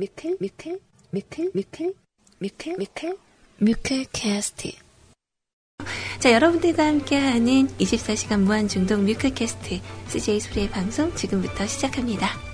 뮤클 뮤클 뮤클 뮤클 뮤클 뮤클 뮤클 캐스트 자 여러분들과 함께하는 24시간 무한중독 뮤클캐스트 CJ 소리의 방송 지금부터 시작합니다.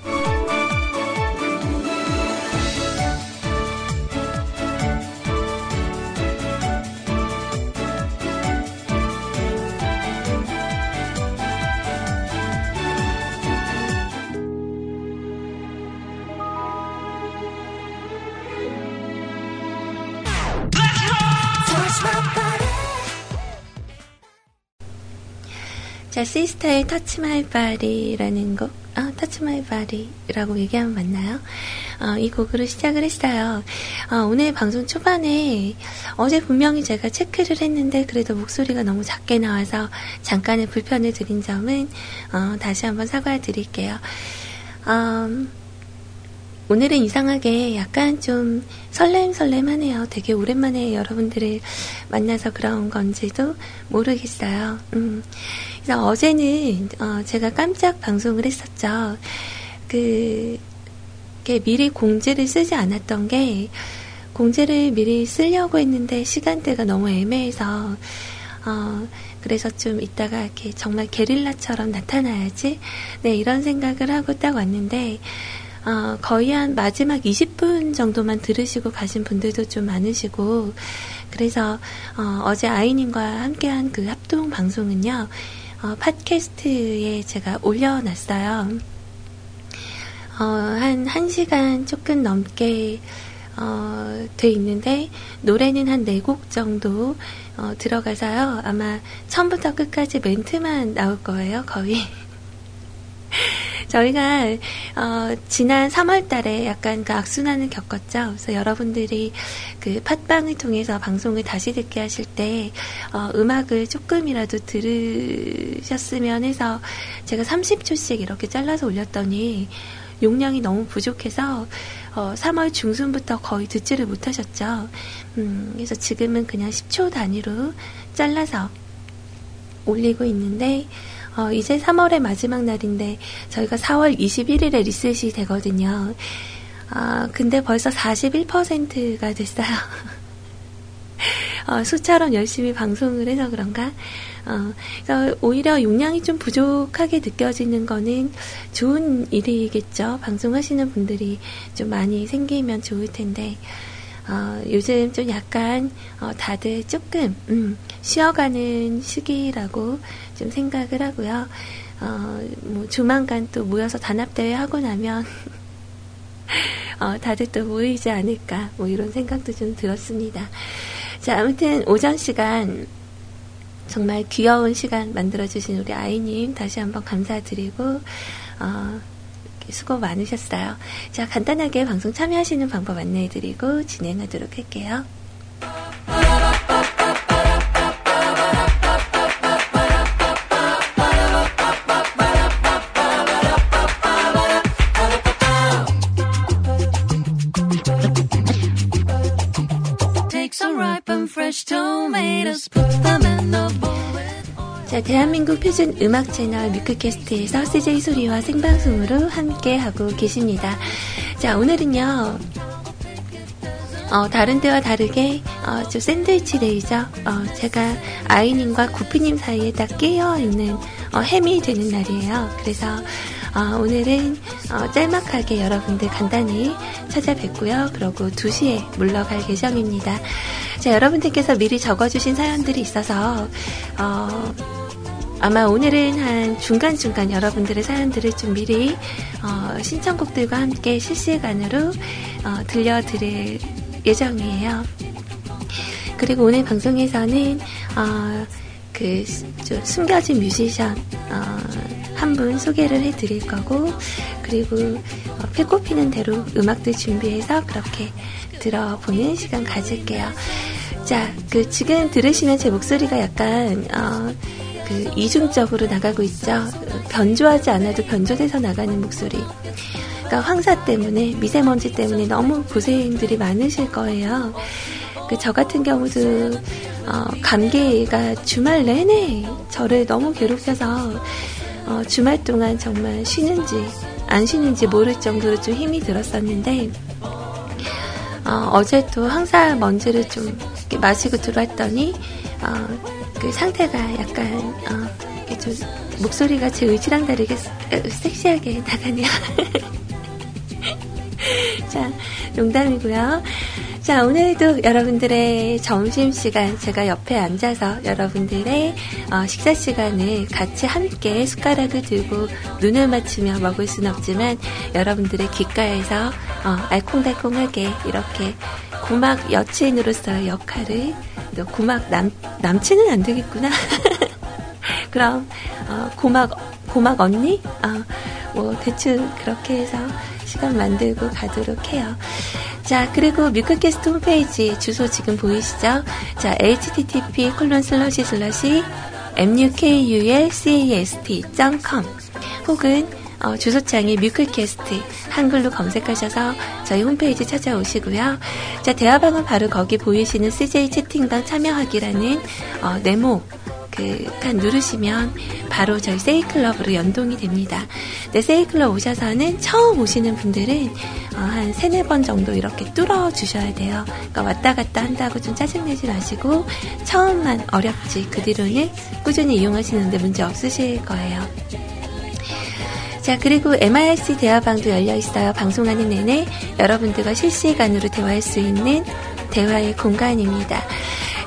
자, 시스타의 Touch My Body라는 곡, 아, Touch My Body라고 얘기하면 맞나요? 어, 이 곡으로 시작을 했어요. 어, 오늘 방송 초반에 어제 분명히 제가 체크를 했는데 그래도 목소리가 너무 작게 나와서 잠깐의 불편을 드린 점은 어, 다시 한번 사과를 드릴게요. 음, 오늘은 이상하게 약간 좀 설렘설렘하네요. 되게 오랜만에 여러분들을 만나서 그런 건지도 모르겠어요. 음. 그래서 어제는 어, 제가 깜짝 방송을 했었죠. 그 미리 공지를 쓰지 않았던 게 공지를 미리 쓰려고 했는데 시간대가 너무 애매해서 어, 그래서 좀 이따가 이렇게 정말 게릴라처럼 나타나야지 네 이런 생각을 하고 딱 왔는데 어, 거의 한 마지막 20분 정도만 들으시고 가신 분들도 좀 많으시고 그래서 어, 제 아이님과 함께한 그 합동 방송은요 어, 팟캐스트에 제가 올려놨어요. 어, 한 1시간 조금 넘게 어, 돼 있는데 노래는 한 4곡 정도 어, 들어가서요. 아마 처음부터 끝까지 멘트만 나올 거예요. 거의. 저희가 어, 지난 3월달에 약간 그 악순환을 겪었죠. 그래서 여러분들이 그 팟빵을 통해서 방송을 다시 듣게 하실 때 어, 음악을 조금이라도 들으셨으면 해서 제가 30초씩 이렇게 잘라서 올렸더니 용량이 너무 부족해서 어, 3월 중순부터 거의 듣지를 못하셨죠. 음, 그래서 지금은 그냥 10초 단위로 잘라서 올리고 있는데 어, 이제 3월의 마지막 날인데 저희가 4월 21일에 리셋이 되거든요. 아, 근데 벌써 41%가 됐어요. 어, 수처럼 열심히 방송을 해서 그런가? 어, 그래서 오히려 용량이 좀 부족하게 느껴지는 거는 좋은 일이겠죠. 방송하시는 분들이 좀 많이 생기면 좋을 텐데, 어, 요즘 좀 약간 어, 다들 조금 음, 쉬어가는 시기라고 좀 생각을 하고요. 어, 뭐 조만간 또 모여서 단합대회 하고 나면 어, 다들 또 모이지 않을까 뭐 이런 생각도 좀 들었습니다. 자 아무튼 오전 시간 정말 귀여운 시간 만들어주신 우리 아이님 다시 한번 감사드리고 어, 수고 많으셨어요. 자, 간단하게 방송 참여하시는 방법 안내해드리고 진행하도록 할게요. 자, 대한민국 표준 음악 채널 뮤크캐스트에서 CJ 소리와 생방송으로 함께하고 계십니다. 자, 오늘은요, 어, 다른 때와 다르게, 어, 좀 샌드위치 데이죠. 어, 제가 아이님과 구피님 사이에 딱 끼어 있는, 어, 햄이 되는 날이에요. 그래서, 어, 오늘은, 어, 짤막하게 여러분들 간단히 찾아뵙고요. 그러고 2시에 물러갈 예정입니다. 자, 여러분들께서 미리 적어주신 사연들이 있어서, 어, 아마 오늘은 한 중간중간 여러분들의 사연들을 좀 미리 어, 신청곡들과 함께 실시간으로 어, 들려드릴 예정이에요. 그리고 오늘 방송에서는 어, 그 숨겨진 뮤지션 어, 한 분 소개를 해드릴 거고 그리고 어, 패꼽히는 대로 음악들 준비해서 그렇게 들어보는 시간 가질게요. 자, 그 지금 들으시면 제 목소리가 약간 어, 그 이중적으로 나가고 있죠. 변조하지 않아도 변조돼서 나가는 목소리. 그러니까 황사 때문에 미세먼지 때문에 너무 고생들이 많으실 거예요. 그 저 같은 경우도 어, 감기가 주말 내내 저를 너무 괴롭혀서 어, 주말 동안 정말 쉬는지 안 쉬는지 모를 정도로 좀 힘이 들었었는데 어, 제도 항상 먼지를 좀 마시고 들어왔더니 어, 그 상태가 약간 어, 좀 목소리가 제 의지랑 다르게 섹시하게 나가네요. 자, 농담이고요. 자, 오늘도 여러분들의 점심시간 제가 옆에 앉아서 여러분들의 어, 식사 시간을 같이 함께 숟가락을 들고 눈을 맞추며 먹을 수는 없지만 여러분들의 귓가에서 어, 알콩달콩하게 이렇게 고막 여친으로서의 역할을 고막 남, 남친은 안 되겠구나. 그럼 어, 고막 고막 언니? 어, 뭐 대충 그렇게 해서 시간 만들고 가도록 해요. 자, 그리고 뮤클캐스트 홈페이지 주소 지금 보이시죠? 자, http 콜론 슬러시 슬러시 mukulcast.com 혹은 어, 주소창에 뮤클캐스트 한글로 검색하셔서 저희 홈페이지 찾아오시고요. 자, 대화방은 바로 거기 보이시는 CJ 채팅방 참여하기라는 어, 네모 그 칸 누르시면 바로 저희 세이클럽으로 연동이 됩니다. 네, 세이클럽 오셔서는 처음 오시는 분들은 어, 한 세네 번 정도 이렇게 뚫어 주셔야 돼요. 그러니까 왔다 갔다 한다고 좀 짜증내지 마시고 처음만 어렵지 그 뒤로는 꾸준히 이용하시는데 문제 없으실 거예요. 자, 그리고 MIRC 대화방도 열려 있어요. 방송하는 내내 여러분들과 실시간으로 대화할 수 있는 대화의 공간입니다.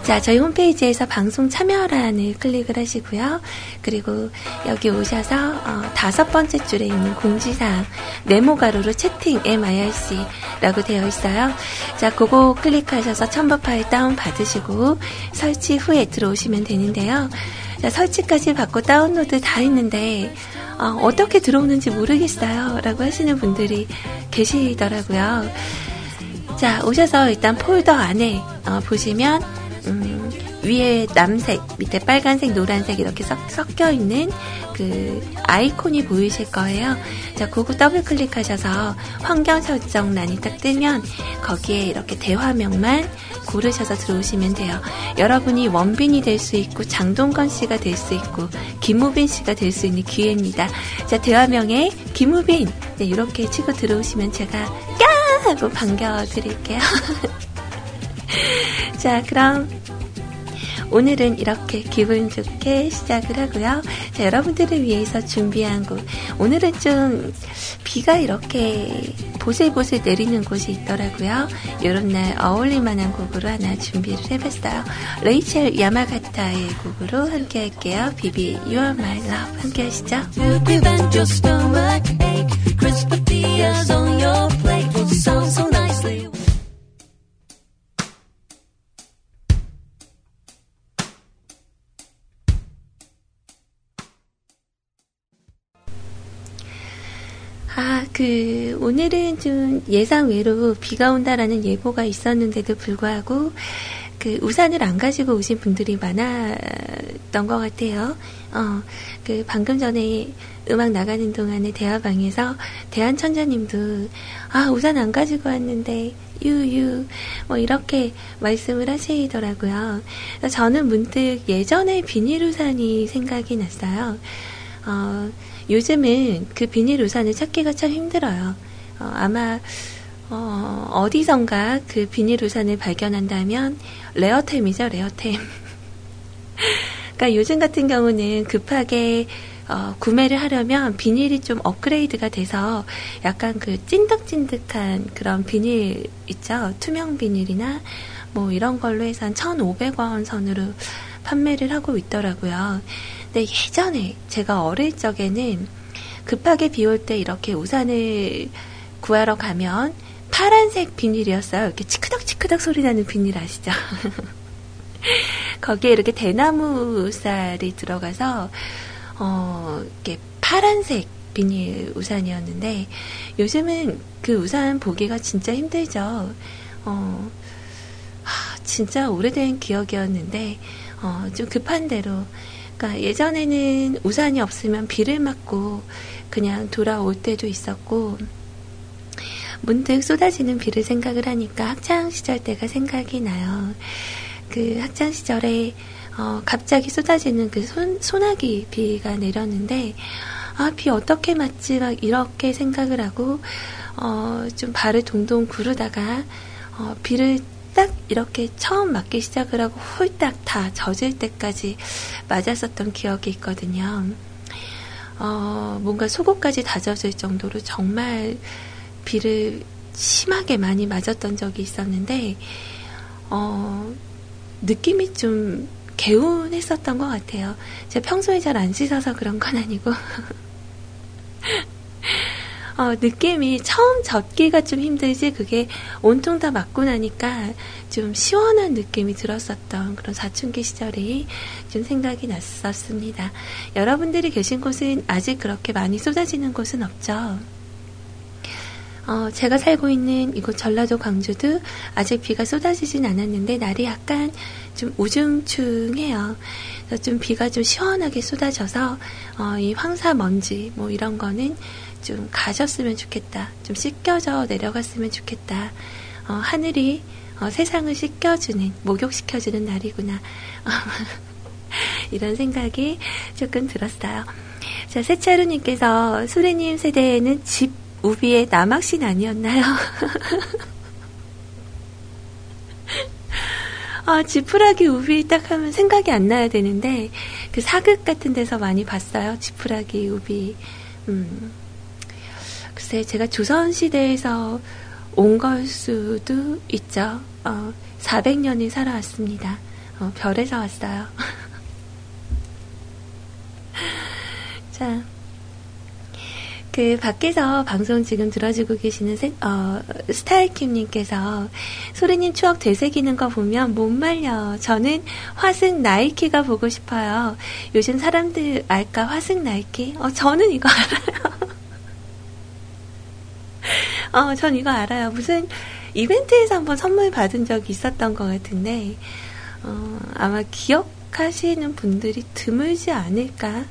자, 저희 홈페이지에서 방송 참여란을 클릭을 하시고요. 그리고 여기 오셔서 어, 다섯 번째 줄에 있는 공지사항 네모 가로로 채팅 MIRC라고 되어 있어요. 자, 그거 클릭하셔서 첨부 파일 다운 받으시고 설치 후에 들어오시면 되는데요. 자, 설치까지 받고 다운로드 다 했는데 어, 떻게 들어오는지 모르겠어요. 라고 하시는 분들이 계시더라고요. 자, 오셔서 일단 폴더 안에 어, 보시면 음, 위에 남색, 밑에 빨간색, 노란색 이렇게 섞, 여 있는 그 아이콘이 보이실 거예요. 자, 그거 더블 클릭하셔서 환경 설정란이 딱 뜨면 거기에 이렇게 대화명만 고르셔서 들어오시면 돼요. 여러분이 원빈이 될 수 있고 장동건 씨가 될 수 있고 김우빈 씨가 될 수 있는 기회입니다. 자, 대화명에 김우빈 네, 이렇게 치고 들어오시면 제가 야 하고 반겨드릴게요. 자, 그럼 오늘은 이렇게 기분 좋게 시작을 하고요. 자, 여러분들을 위해서 준비한 곡. 오늘은 좀 비가 이렇게 보슬보슬 내리는 곳이 있더라고요. 이런 날 어울릴 만한 곡으로 하나 준비를 해봤어요. 레이첼 야마가타의 곡으로 함께 할게요. 비비 You Are My Love 함께 하시죠. 그, 오늘은 좀 예상 외로 비가 온다라는 예보가 있었는데도 불구하고, 그, 우산을 안 가지고 오신 분들이 많았던 것 같아요. 어, 그, 방금 전에 음악 나가는 동안에 대화방에서 대한천자님도, 아, 우산 안 가지고 왔는데, 유유, 뭐, 이렇게 말씀을 하시더라고요. 저는 문득 예전에 비닐 우산이 생각이 났어요. 어, 요즘은 그 비닐 우산을 찾기가 참 힘들어요. 어, 아마 어, 어디선가 그 비닐 우산을 발견한다면 레어템이죠, 레어템. 그러니까 요즘 같은 경우는 급하게 어, 구매를 하려면 비닐이 좀 업그레이드가 돼서 약간 그 찐득찐득한 그런 비닐 있죠. 투명 비닐이나 뭐 이런 걸로 해서 한 1,500원 선으로 판매를 하고 있더라고요. 근데 예전에 제가 어릴 적에는 급하게 비 올 때 이렇게 우산을 구하러 가면 파란색 비닐이었어요. 이렇게 치크덕치크덕 소리 나는 비닐 아시죠? 거기에 이렇게 대나무 쌀이 들어가서 어, 이렇게 파란색 비닐 우산이었는데 요즘은 그 우산 보기가 진짜 힘들죠. 어, 하, 진짜 오래된 기억이었는데 어, 좀 급한 대로 그러니까 예전에는 우산이 없으면 비를 맞고 그냥 돌아올 때도 있었고 문득 쏟아지는 비를 생각을 하니까 학창 시절 때가 생각이 나요. 그 학창 시절에 어, 갑자기 쏟아지는 그 손, 소나기 비가 내렸는데 아, 비 어떻게 맞지? 막 이렇게 생각을 하고 어, 좀 발을 동동 구르다가 어, 비를 딱 이렇게 처음 맞기 시작을 하고 홀딱 다 젖을 때까지 맞았었던 기억이 있거든요. 어, 뭔가 속옷까지 다 젖을 정도로 정말 비를 심하게 많이 맞았던 적이 있었는데, 어, 느낌이 좀 개운했었던 것 같아요. 제가 평소에 잘 안 씻어서 그런 건 아니고. 어, 느낌이 처음 젖기가 좀 힘들지 그게 온통 다 맞고 나니까 좀 시원한 느낌이 들었었던 그런 사춘기 시절이 좀 생각이 났었습니다. 여러분들이 계신 곳은 아직 그렇게 많이 쏟아지는 곳은 없죠. 어, 제가 살고 있는 이곳 전라도 광주도 아직 비가 쏟아지진 않았는데 날이 약간 좀 우중충해요. 그래서 좀 비가 좀 시원하게 쏟아져서 어, 이 황사 먼지 뭐 이런 거는 좀 가졌으면 좋겠다. 좀 씻겨져 내려갔으면 좋겠다. 어, 하늘이 어, 세상을 씻겨주는 목욕시켜주는 날이구나. 이런 생각이 조금 들었어요. 자, 세차루님께서 소래님 세대에는 집 우비의 남학신 아니었나요? 아, 지푸라기 우비 딱 하면 생각이 안 나야 되는데, 그 사극 같은 데서 많이 봤어요. 지푸라기 우비. 음. 글쎄, 제가 조선 시대에서 온 걸 수도 있죠. 어, 400년이 살아왔습니다. 어, 별에서 왔어요. 자. 그 밖에서 방송 지금 들어주고 계시는 세, 어, 스타일킴님께서 소리님 추억 되새기는 거 보면 못 말려. 저는 화승 나이키가 보고 싶어요. 요즘 사람들 알까 화승 나이키? 어, 저는 이거 알아요. 어, 전 이거 알아요. 무슨 이벤트에서 한번 선물 받은 적이 있었던 것 같은데, 어, 아마 기억하시는 분들이 드물지 않을까?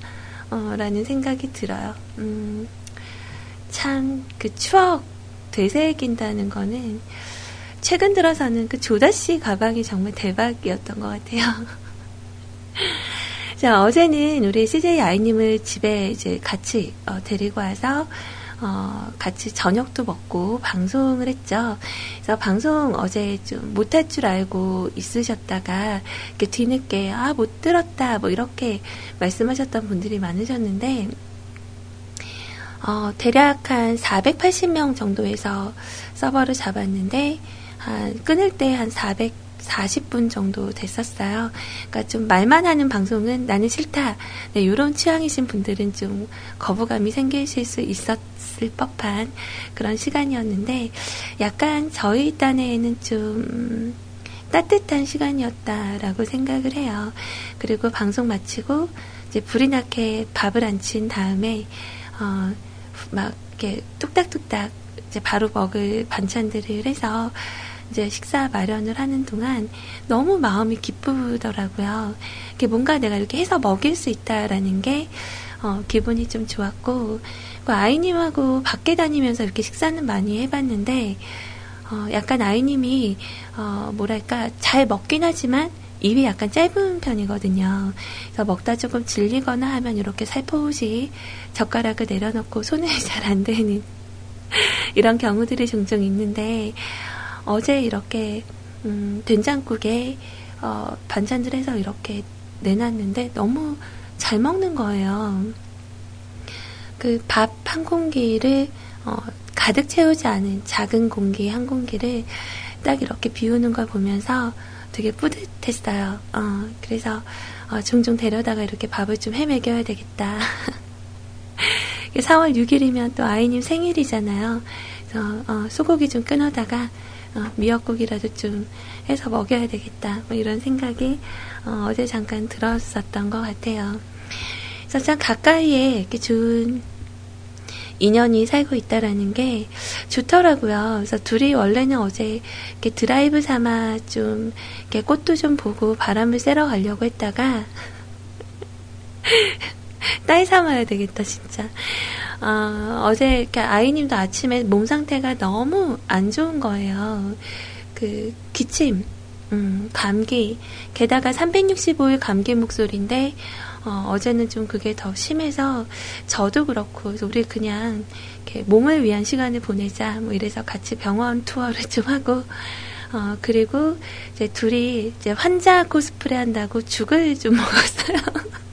어, 라는 생각이 들어요. 음, 참 그 추억 되새긴다는 거는 최근 들어서는 그 조다씨 가방이 정말 대박이었던 것 같아요. 자, 어제는 우리 CJ 아이님을 집에 이제 같이 어, 데리고 와서 어, 같이 저녁도 먹고 방송을 했죠. 그래서 방송 어제 좀 못할 줄 알고 있으셨다가 이렇게 뒤늦게 아, 못 들었다 뭐 이렇게 말씀하셨던 분들이 많으셨는데 어, 대략 한 480명 정도에서 서버를 잡았는데, 한, 끊을 때 한 440분 정도 됐었어요. 그러니까 좀 말만 하는 방송은 나는 싫다. 네, 이런 취향이신 분들은 좀 거부감이 생기실 수 있었을 법한 그런 시간이었는데, 약간 저희 딴에는 좀, 따뜻한 시간이었다라고 생각을 해요. 그리고 방송 마치고 이제 불이 나게 밥을 안 친 다음에 어, 막 이렇게 뚝딱뚝딱 이제 바로 먹을 반찬들을 해서 이제 식사 마련을 하는 동안 너무 마음이 기쁘더라고요. 이게 뭔가 내가 이렇게 해서 먹일 수 있다라는 게 어, 기분이 좀 좋았고 그 아이님하고 밖에 다니면서 이렇게 식사는 많이 해봤는데 어, 약간 아이님이 어, 뭐랄까 잘 먹긴 하지만 입이 약간 짧은 편이거든요. 그래서 먹다 조금 질리거나 하면 이렇게 살포시 젓가락을 내려놓고 손을 잘 안 대는 이런 경우들이 종종 있는데 어제 이렇게 음, 된장국에 어, 반찬들 해서 이렇게 내놨는데 너무 잘 먹는 거예요. 그 밥 한 공기를 어, 가득 채우지 않은 작은 공기 한 공기를 딱 이렇게 비우는 걸 보면서 되게 뿌듯했어요. 어, 그래서 어, 종종 데려다가 이렇게 밥을 좀 해먹여야 되겠다. 4월 6일이면 또 아이님 생일이잖아요. 그래서 어, 소고기 좀 끊어다가 어, 미역국이라도 좀 해서 먹여야 되겠다. 뭐 이런 생각이 어, 제 잠깐 들었었던 것 같아요. 그래서 참 가까이에 이렇게 좋은 인연이 살고 있다라는 게 좋더라고요. 그래서 둘이 원래는 어제 이렇게 드라이브 삼아 좀 이렇게 꽃도 좀 보고 바람을 쐬러 가려고 했다가 딸 삼아야 되겠다 진짜. 어, 어제 이렇게 아이님도 아침에 몸 상태가 너무 안 좋은 거예요. 그 기침, 음, 감기, 게다가 365일 감기 목소리인데 어, 제는좀 그게 더 심해서 저도 그렇고 우리 그냥 몸을 위한 시간을 보내자 뭐 이래서 같이 병원 투어를 좀 하고 어, 그리고 이제 둘이 이제 환자 코스프레 한다고 죽을 좀 먹었어요.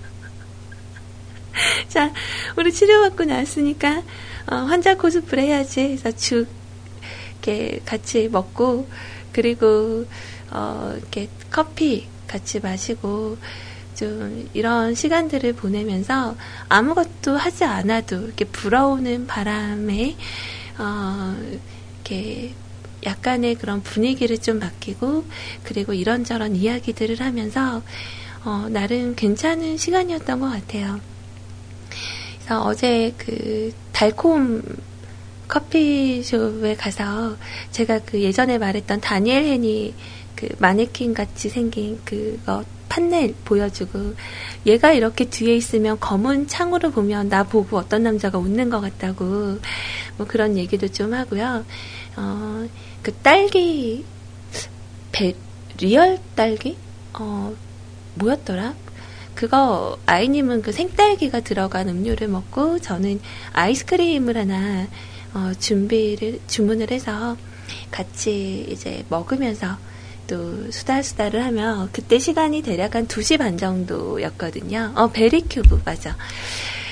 자, 우리 치료받고 나왔으니까, 어, 환자 코스프레 해야지. 해서 죽, 이렇게 같이 먹고, 그리고, 어, 이렇게 커피 같이 마시고, 좀 이런 시간들을 보내면서 아무것도 하지 않아도 이렇게 불어오는 바람에, 어, 이렇게 약간의 그런 분위기를 좀 맡기고, 그리고 이런저런 이야기들을 하면서, 어, 나름 괜찮은 시간이었던 것 같아요. 그래서 어제 그 달콤 커피숍에 가서 제가 그 예전에 말했던 다니엘 헨이 그 마네킹 같이 생긴 그거 판넬 보여주고 얘가 이렇게 뒤에 있으면 검은 창으로 보면 나 보고 어떤 남자가 웃는 것 같다고 뭐 그런 얘기도 좀 하고요. 어, 그 딸기 배, real 딸기? 어, 뭐였더라? 그거 아이님은 그 생딸기가 들어간 음료를 먹고 저는 아이스크림을 하나 어, 준비를 주문을 해서 같이 이제 먹으면서 또 수다수다를 하며 그때 시간이 대략 한 2시 반 정도였거든요. 어 베리큐브 맞아.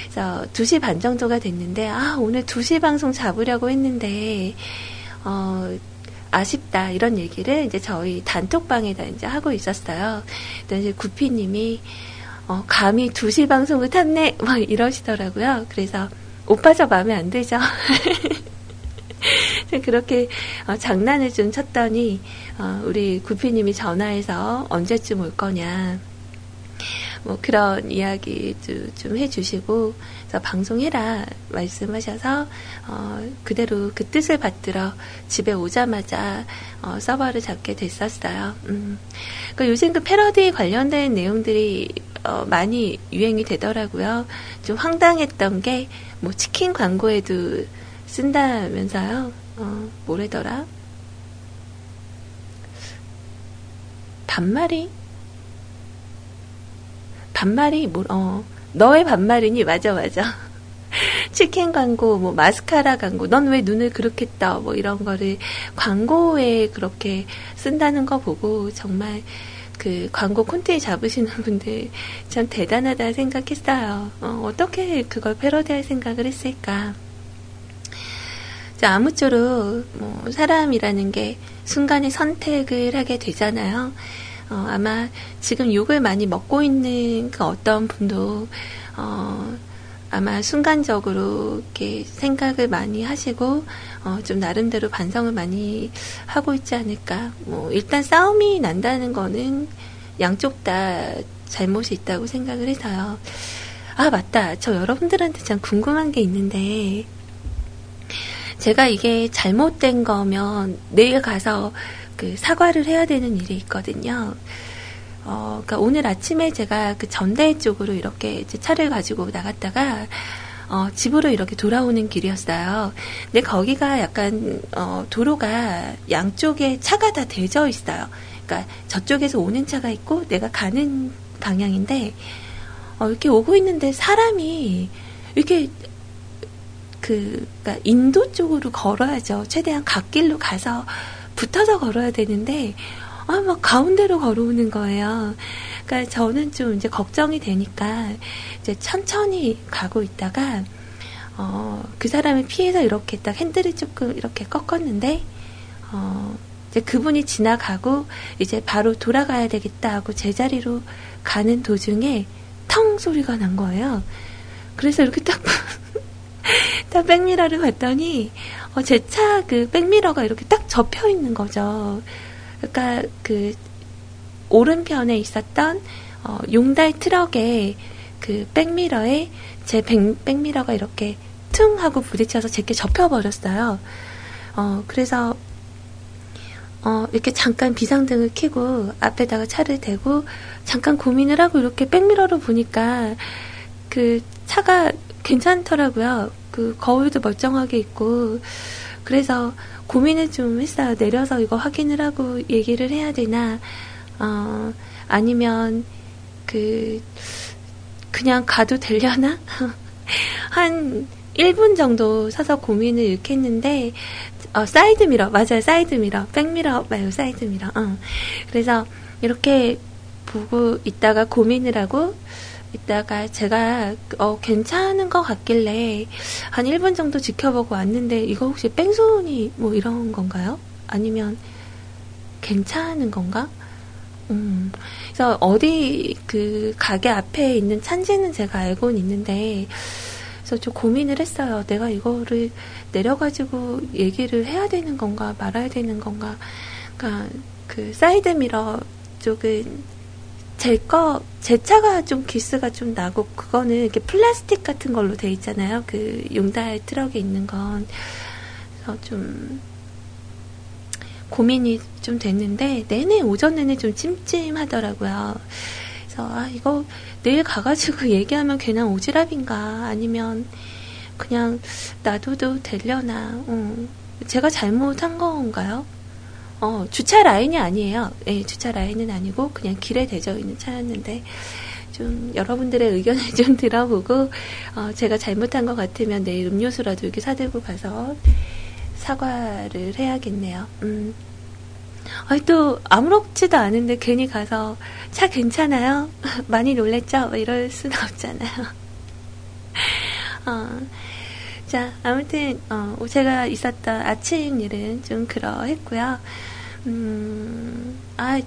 그래서 2시 반 정도가 됐는데 아 오늘 2시 방송 잡으려고 했는데 어 아쉽다 이런 얘기를 이제 저희 단톡방에다 이제 하고 있었어요. 그래서 구피님이 어, 감히 2시 방송을 탔네 막 이러시더라고요. 그래서 오빠 저 마음에 안 들죠? 그렇게 어, 장난을 좀 쳤더니 어, 우리 구피님이 전화해서 언제쯤 올 거냐 뭐 그런 이야기도 좀 해주시고 방송해라 말씀하셔서 어, 그대로 그 뜻을 받들어 집에 오자마자 어, 서버를 잡게 됐었어요. 음. 그 요즘 그 패러디 관련된 내용들이 어, 많이 유행이 되더라고요. 좀 황당했던 게 뭐 치킨 광고에도 쓴다면서요. 어, 뭐래더라? 반말이? 반말이 뭐, 어, 너의 반말이니? 맞아, 맞아. 치킨 광고, 뭐, 마스카라 광고, 넌 왜 눈을 그렇게 떠? 뭐, 이런 거를 광고에 그렇게 쓴다는 거 보고 정말 그 광고 콘테 잡으시는 분들 참 대단하다 생각했어요. 어, 떻게 그걸 패러디할 생각을 했을까? 자, 아무쪼록 뭐 사람이라는 게 순간에 선택을 하게 되잖아요. 어, 아마 지금 욕을 많이 먹고 있는 그 어떤 분도 어, 아마 순간적으로 이렇게 생각을 많이 하시고 어, 좀 나름대로 반성을 많이 하고 있지 않을까. 뭐 일단 싸움이 난다는 거는 양쪽 다 잘못이 있다고 생각을 해서요. 아 맞다. 저 여러분들한테 참 궁금한 게 있는데 제가 이게 잘못된 거면 내일 가서 그 사과를 해야 되는 일이 있거든요. 어, 그러니까 오늘 아침에 제가 그 전대 쪽으로 이렇게 차를 가지고 나갔다가 어, 집으로 이렇게 돌아오는 길이었어요. 근데 거기가 약간 어, 도로가 양쪽에 차가 다 대져 있어요. 그러니까 저쪽에서 오는 차가 있고 내가 가는 방향인데 어, 이렇게 오고 있는데 사람이 이렇게 그 그러니까 인도 쪽으로 걸어야죠. 최대한 갓길로 가서 붙어서 걸어야 되는데 아, 막 가운데로 걸어오는 거예요. 그러니까 저는 좀 이제 걱정이 되니까 이제 천천히 가고 있다가 어, 그 사람을 피해서 이렇게 딱 핸들을 조금 이렇게 꺾었는데 어, 이제 그분이 지나가고 이제 바로 돌아가야 되겠다 하고 제자리로 가는 도중에 텅 소리가 난 거예요. 그래서 이렇게 딱, 딱 백미러를 봤더니, 어, 제 차 그 백미러가 이렇게 딱 접혀 있는 거죠. 그러니까 그 오른편에 있었던 어, 용달 트럭에 그 백미러에 제 백, 백미러가 이렇게 퉁 하고 부딪혀서 제게 접혀버렸어요. 어, 그래서 어, 이렇게 잠깐 비상등을 켜고 앞에다가 차를 대고 잠깐 고민을 하고 이렇게 백미러로 보니까 그 차가 괜찮더라고요. 그 거울도 멀쩡하게 있고 그래서 고민을 좀 했어요. 내려서 이거 확인을 하고 얘기를 해야 되나, 어, 아니면, 그, 그냥 가도 되려나? 한 1분 정도 서서 고민을 이렇게 했는데, 어, 사이드 미러. 맞아요. 사이드 미러. 백미러 말고 사이드 미러. 어. 그래서 이렇게 보고 있다가 고민을 하고 있다가 제가 어, 괜찮은 것 같길래 한 1분 정도 지켜보고 왔는데 이거 혹시 뺑소니 뭐 이런 건가요? 아니면 괜찮은 건가? 음, 그래서 어디 그 가게 앞에 있는 찬지는 제가 알고는 있는데 그래서 좀 고민을 했어요. 내가 이거를 내려가지고 얘기를 해야 되는 건가 말아야 되는 건가. 그러니까 그 사이드 미러 쪽은 제 거, 제 차가 좀 기스가 좀 나고, 그거는 이렇게 플라스틱 같은 걸로 돼 있잖아요. 그 용달 트럭에 있는 건. 그래서 좀, 고민이 좀 됐는데, 내내 오전 내내 좀 찜찜하더라고요. 그래서, 아, 이거 내일 가가지고 얘기하면 괜한 오지랖인가, 아니면 그냥 놔둬도 되려나, 어. 제가 잘못한 건가요? 어, 주차 라인이 아니에요. 예, 주차 라인은 아니고 그냥 길에 대져 있는 차였는데 좀 여러분들의 의견을 좀 들어보고 어, 제가 잘못한 것 같으면 내일 음료수라도 이렇게 사들고 가서 사과를 해야겠네요. 음. 아, 또 아무렇지도 않은데 괜히 가서 차 괜찮아요? 많이 놀랬죠? 뭐 이럴 수는 없잖아요. 어, 자, 아무튼 어, 제가 있었던 아침 일은 좀 그러했고요. 음, 아,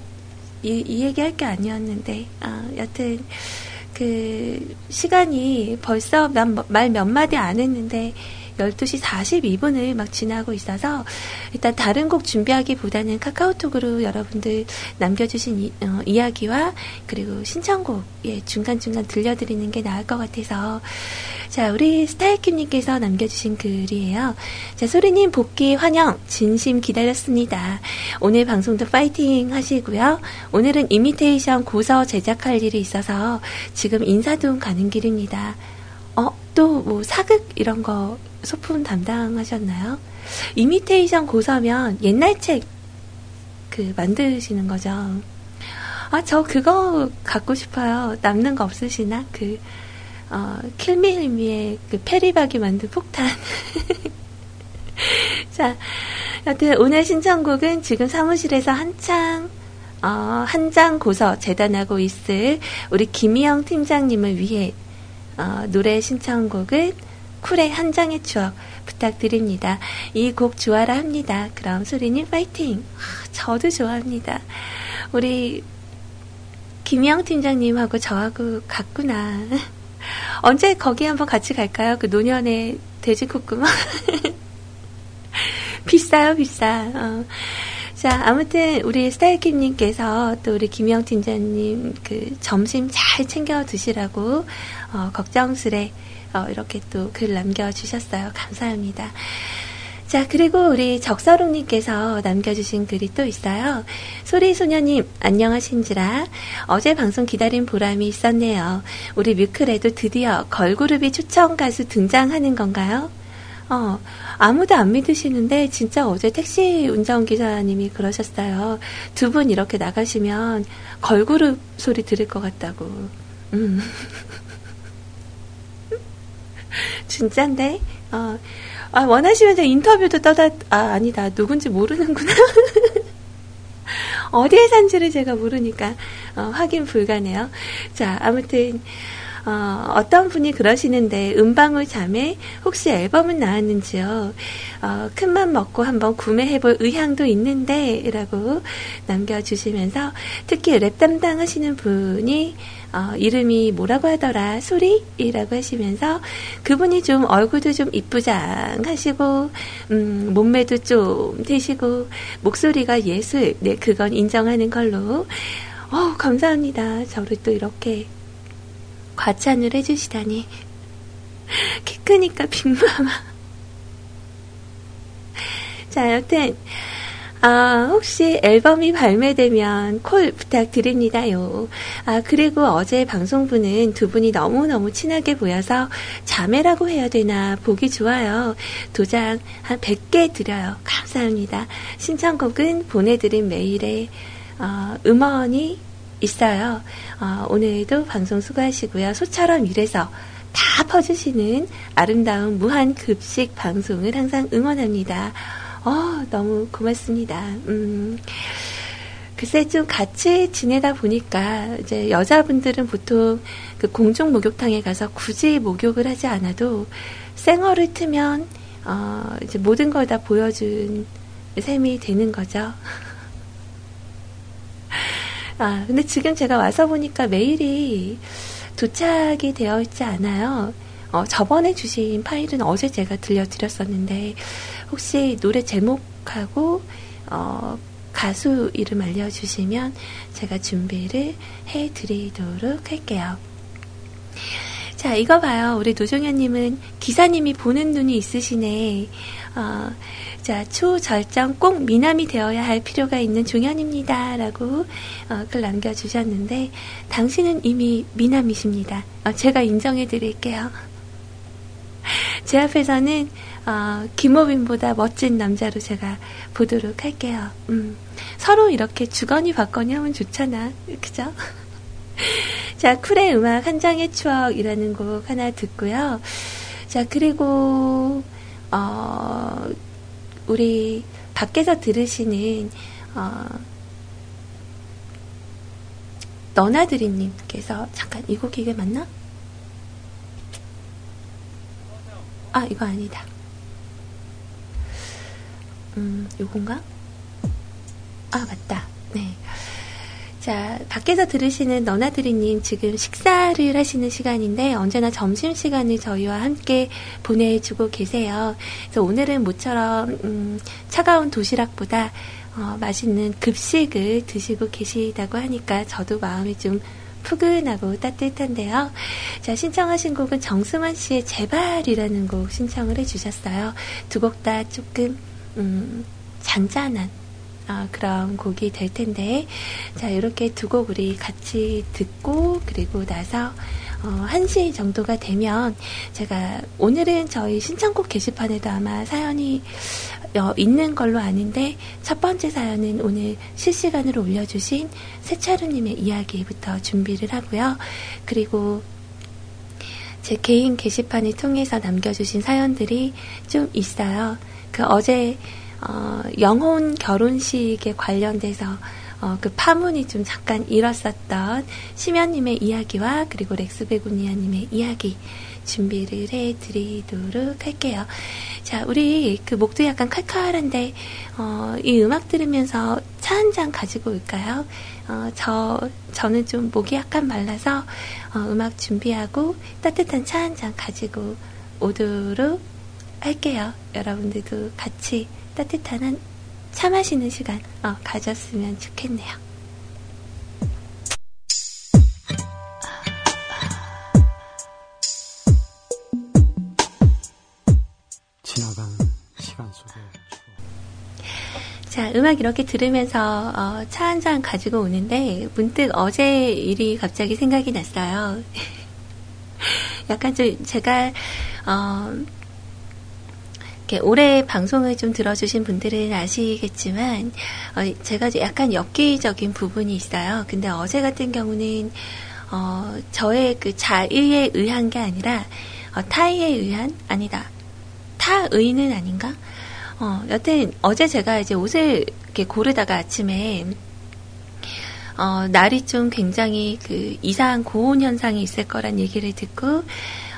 이, 이 얘기 할 게 아니었는데, 아, 여튼, 그, 시간이 벌써 말 몇 마디 안 했는데, 12시 42분을 막 지나고 있어서 일단 다른 곡 준비하기보다는 카카오톡으로 여러분들 남겨주신 이, 어, 이야기와 그리고 신청곡 예, 중간중간 들려드리는 게 나을 것 같아서 자 우리 스타일킴님께서 남겨주신 글이에요. 자 소리님 복귀 환영 진심 기다렸습니다. 오늘 방송도 파이팅 하시고요. 오늘은 이미테이션 고서 제작할 일이 있어서 지금 인사동 가는 길입니다. 어, 또 뭐 사극 이런 거 소품 담당하셨나요? 이미테이션 고서면 옛날 책 그 만드시는 거죠. 아, 저 그거 갖고 싶어요. 남는 거 없으시나? 그, 어, 킬미힐미의 그 페리박이 만든 폭탄. 자, 여튼 오늘 신청곡은 지금 사무실에서 한창, 어, 한장 고서 재단하고 있을 우리 김희영 팀장님을 위해, 어, 노래 신청곡은 쿨의 한 장의 추억 부탁드립니다. 이 곡 좋아라 합니다. 그럼 소리님 파이팅! 아, 저도 좋아합니다. 우리 김영 팀장님하고 저하고 같구나. 언제 거기 한번 같이 갈까요? 그 노년의 돼지국구마. 비싸요, 비싸. 어. 자, 아무튼 우리 스타일킴님께서 또 우리 김영 팀장님 그 점심 잘 챙겨 드시라고 어, 걱정스레 어, 이렇게 또 글 남겨주셨어요. 감사합니다. 자, 그리고 우리 적서롱님께서 남겨주신 글이 또 있어요. 소리소녀님, 안녕하신지라. 어제 방송 기다린 보람이 있었네요. 우리 뮤클에도 드디어 걸그룹이 초청 가수 등장하는 건가요? 어, 아무도 안 믿으시는데, 진짜 어제 택시 운전기사님이 그러셨어요. 두 분 이렇게 나가시면 걸그룹 소리 들을 것 같다고. 음. 진짠데? 어. 아, 원하시면 제가 인터뷰도 떠다, 아, 아니다. 누군지 모르는구나. 어디에 산지를 제가 모르니까, 어, 확인 불가네요. 자, 아무튼, 어, 어떤 분이 그러시는데 음방울 자매 혹시 앨범은 나왔는지요? 어, 큰맘 먹고 한번 구매해볼 의향도 있는데 라고 남겨주시면서 특히 랩 담당하시는 분이 어, 이름이 뭐라고 하더라? 소리이라고 하시면서 그분이 좀 얼굴도 좀 이쁘장하시고 음, 몸매도 좀 되시고 목소리가 예술 네 그건 인정하는 걸로. 어 감사합니다. 저를 또 이렇게 과찬을 해주시다니. 키 크니까 빅마마. 자 여튼 아, 혹시 앨범이 발매되면 콜 부탁드립니다요. 아, 그리고 어제 방송부는 두 분이 너무너무 친하게 보여서 자매라고 해야 되나 보기 좋아요. 도장 한 100개 드려요. 감사합니다. 신청곡은 보내드린 메일에 어, 음원이 있어요. 어, 오늘도 방송 수고하시고요. 소처럼 일해서 다 퍼주시는 아름다운 무한 급식 방송을 항상 응원합니다. 어, 너무 고맙습니다. 음, 글쎄 좀 같이 지내다 보니까 이제 여자분들은 보통 그 공중 목욕탕에 가서 굳이 목욕을 하지 않아도 생얼을 트면 어, 이제 모든 걸 다 보여준 셈이 되는 거죠. 아, 근데 지금 제가 와서 보니까 메일이 도착이 되어 있지 않아요. 어, 저번에 주신 파일은 어제 제가 들려드렸었는데, 혹시 노래 제목하고, 어, 가수 이름 알려주시면 제가 준비를 해드리도록 할게요. 자, 이거 봐요. 우리 노종현님은 기사님이 보는 눈이 있으시네. 어, 자, 초절정 꼭 미남이 되어야 할 필요가 있는 종현입니다. 라고 어, 글 남겨주셨는데, 당신은 이미 미남이십니다. 어, 제가 인정해 드릴게요. 제 앞에서는 어, 김호빈보다 멋진 남자로 제가 보도록 할게요. 음, 서로 이렇게 주거니 받거니 하면 좋잖아. 그죠? 자, 쿨의 음악 한 장의 추억이라는 곡 하나 듣고요. 자, 그리고 어, 우리 밖에서 들으시는 어, 너나드리님께서 잠깐 이 곡이 이게 맞나? 아 이거 아니다. 음 요건가? 아 맞다. 네. 자, 밖에서 들으시는 너나드리님 지금 식사를 하시는 시간인데 언제나 점심 시간을 저희와 함께 보내주고 계세요. 그래서 오늘은 모처럼, 음, 차가운 도시락보다 어, 맛있는 급식을 드시고 계시다고 하니까 저도 마음이 좀 푸근하고 따뜻한데요. 자, 신청하신 곡은 정승환 씨의 제발이라는 곡 신청을 해주셨어요. 두 곡 다 조금, 음, 잔잔한 어, 그런 곡이 될 텐데, 자, 이렇게 두 곡 우리 같이 듣고, 그리고 나서, 어, 1시 정도가 되면, 제가, 오늘은 저희 신청곡 게시판에도 아마 사연이 어, 있는 걸로 아는데, 첫 번째 사연은 오늘 실시간으로 올려주신 세차루님의 이야기부터 준비를 하고요. 그리고, 제 개인 게시판을 통해서 남겨주신 사연들이 좀 있어요. 그 어제, 어, 영혼 결혼식에 관련돼서 어, 그 파문이 좀 잠깐 일었었던 심연님의 이야기와 그리고 렉스베고니아님의 이야기 준비를 해드리도록 할게요. 자, 우리 그 목도 약간 칼칼한데 어, 이 음악 들으면서 차 한 잔 가지고 올까요? 어, 저 저는 좀 목이 약간 말라서 어, 음악 준비하고 따뜻한 차 한 잔 가지고 오도록 할게요. 여러분들도 같이 따뜻한 한 차 마시는 시간 어, 가졌으면 좋겠네요. 지나간 시간 속에 자, 음악 이렇게 들으면서 어, 차 한 잔 가지고 오는데 문득 어제 일이 갑자기 생각이 났어요. 약간 좀 제가 어, 올해 방송을 좀 들어주신 분들은 아시겠지만, 어, 제가 약간 엽기적인 부분이 있어요. 근데 어제 같은 경우는, 어, 저의 그 자의에 의한 게 아니라, 어, 타의에 의한? 아니다. 타의는 아닌가? 어, 여튼, 어제 제가 이제 옷을 이렇게 고르다가 아침에, 어, 날이 좀 굉장히 그 이상한 고온 현상이 있을 거란 얘기를 듣고,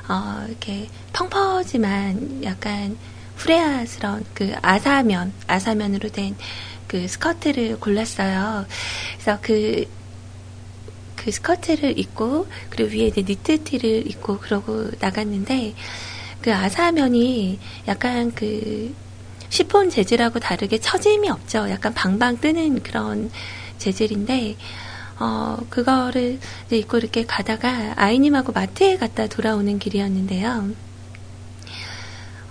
어, 이렇게 펑퍼지만 약간 후레아스러운 그 아사면, 아사면으로 된 그 스커트를 골랐어요. 그래서 그, 그 스커트를 입고, 그리고 위에 이제 니트티를 입고 그러고 나갔는데, 그 아사면이 약간 그, 시폰 재질하고 다르게 처짐이 없죠. 약간 방방 뜨는 그런 재질인데, 어, 그거를 입고 이렇게 가다가 아이님하고 마트에 갔다 돌아오는 길이었는데요.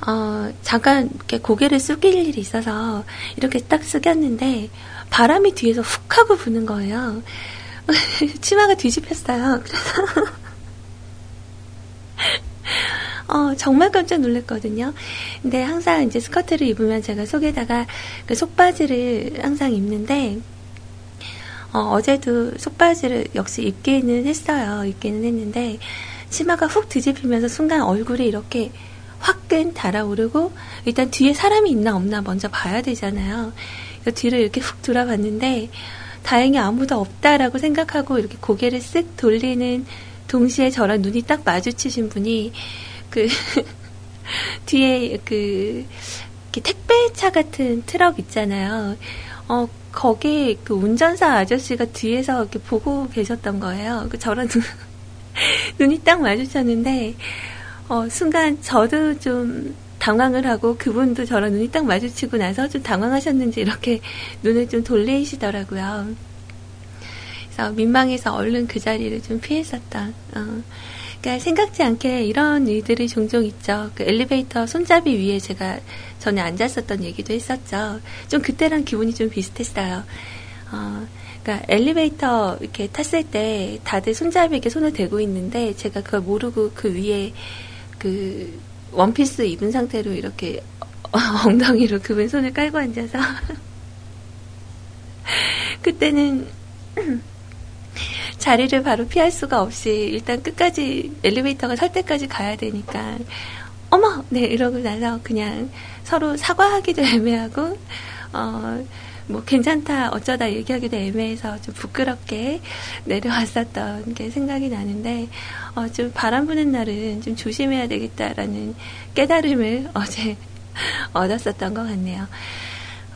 어, 잠깐 이렇게 고개를 숙일 일이 있어서 이렇게 딱 숙였는데 바람이 뒤에서 훅 하고 부는 거예요. 치마가 뒤집혔어요. 그래서 어, 정말 깜짝 놀랐거든요. 근데 항상 이제 스커트를 입으면 제가 속에다가 그 속바지를 항상 입는데, 어, 제도 속바지를 역시 입기는 했어요. 입기는 했는데, 치마가 훅 뒤집히면서 순간 얼굴이 이렇게 화끈 달아오르고 일단 뒤에 사람이 있나 없나 먼저 봐야 되잖아요. 뒤를 이렇게 훅 돌아봤는데 다행히 아무도 없다라고 생각하고 이렇게 고개를 쓱 돌리는 동시에 저랑 눈이 딱 마주치신 분이 그 뒤에 그 택배차 같은 트럭 있잖아요. 어, 거기 그 운전사 아저씨가 뒤에서 이렇게 보고 계셨던 거예요. 그 저랑 눈, 눈이 딱 마주쳤는데, 어, 순간 저도 좀 당황을 하고 그분도 저랑 눈이 딱 마주치고 나서 좀 당황하셨는지 이렇게 눈을 좀 돌리시더라고요. 그래서 민망해서 얼른 그 자리를 좀 피했었던, 어, 그러니까 생각지 않게 이런 일들이 종종 있죠. 그 엘리베이터 손잡이 위에 제가 전에 앉았었던 얘기도 했었죠. 좀 그때랑 기분이 좀 비슷했어요. 어, 그러니까 엘리베이터 이렇게 탔을 때 다들 손잡이에 손을 대고 있는데 제가 그걸 모르고 그 위에 그 원피스 입은 상태로 이렇게 엉덩이로 그분 손을 깔고 앉아서 그때는 자리를 바로 피할 수가 없이 일단 끝까지 엘리베이터가 설 때까지 가야 되니까 어머! 네 이러고 나서 그냥 서로 사과하기도 애매하고 어 뭐 괜찮다 어쩌다 얘기하기도 애매해서 좀 부끄럽게 내려왔었던 게 생각이 나는데 어 좀 바람 부는 날은 좀 조심해야 되겠다라는 깨달음을 어제 얻었었던 것 같네요.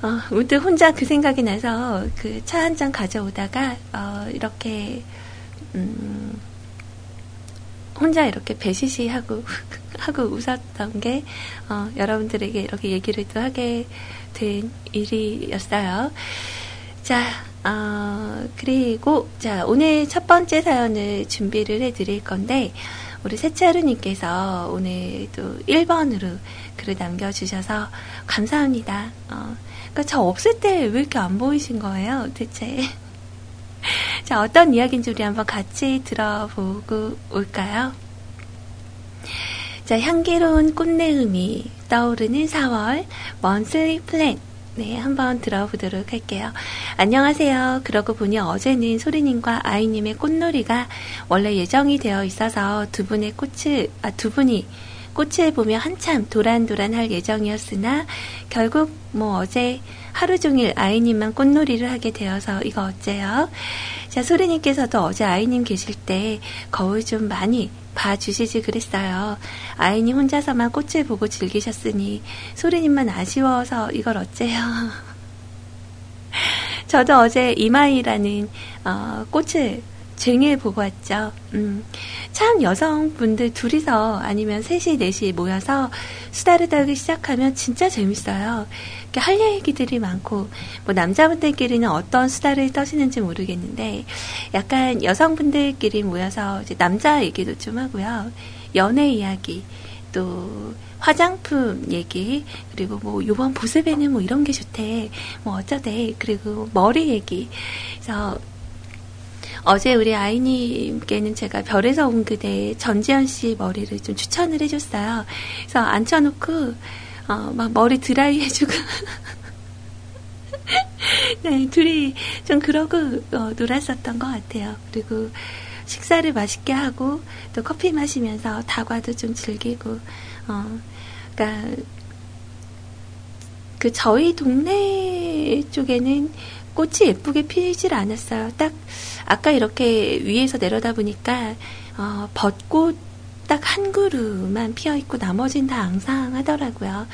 어, 문득 혼자 그 생각이 나서 그 차 한 잔 가져오다가 어, 이렇게 음, 혼자 이렇게 배시시하고 하고 웃었던 게 어, 여러분들에게 이렇게 얘기를 또 하게 된 일이었어요. 자, 어, 그리고 자 오늘 첫 번째 사연을 준비를 해드릴 건데 우리 세차루님께서 오늘 또 1번으로 글을 남겨주셔서 감사합니다. 어, 그러니까 저 없을 때 왜 이렇게 안 보이신 거예요, 대체? 자, 어떤 이야기인지 우리 한번 같이 들어보고 올까요? 자, 향기로운 꽃내음이 떠오르는 4월 먼슬리 플랜 네, 한번 들어보도록 할게요. 안녕하세요. 그러고 보니 어제는 소리님과 아이님의 꽃놀이가 원래 예정이 되어 있어서 두 분의 꽃을, 아, 두 분이 꽃을 보며 한참 도란도란 할 예정이었으나 결국 뭐 어제 하루 종일 아이님만 꽃놀이를 하게 되어서 이거 어째요? 자, 소리님께서도 어제 아이님 계실 때 거울 좀 많이 봐주시지 그랬어요. 아이님 혼자서만 꽃을 보고 즐기셨으니 소리님만 아쉬워서 이걸 어째요? 저도 어제 이마이라는 어, 꽃을 쟁일 보고 왔죠. 음, 참 여성분들 둘이서 아니면 셋이 넷이 모여서 수다를 떨기 시작하면 진짜 재밌어요. 할 얘기들이 많고 뭐 남자분들끼리는 어떤 수다를 떠시는지 모르겠는데 약간 여성분들끼리 모여서 이제 남자 얘기도 좀 하고요. 연애 이야기 또 화장품 얘기 그리고 뭐 요번 보습에는 뭐 이런 게 좋대 뭐 어쩌대 그리고 머리 얘기 그래서 어제 우리 아이님께는 제가 별에서 온 그대 전지현 씨 머리를 좀 추천을 해줬어요. 그래서 앉혀놓고 어, 막 머리 드라이 해주고 네, 둘이 좀 그러고 어, 놀았었던 것 같아요. 그리고 식사를 맛있게 하고 또 커피 마시면서 다과도 좀 즐기고 어, 그러니까 그 저희 동네 쪽에는 꽃이 예쁘게 피질 않았어요. 딱 아까 이렇게 위에서 내려다 보니까 어, 벚꽃 딱 한 그루만 피어 있고 나머지는 다 앙상하더라고요.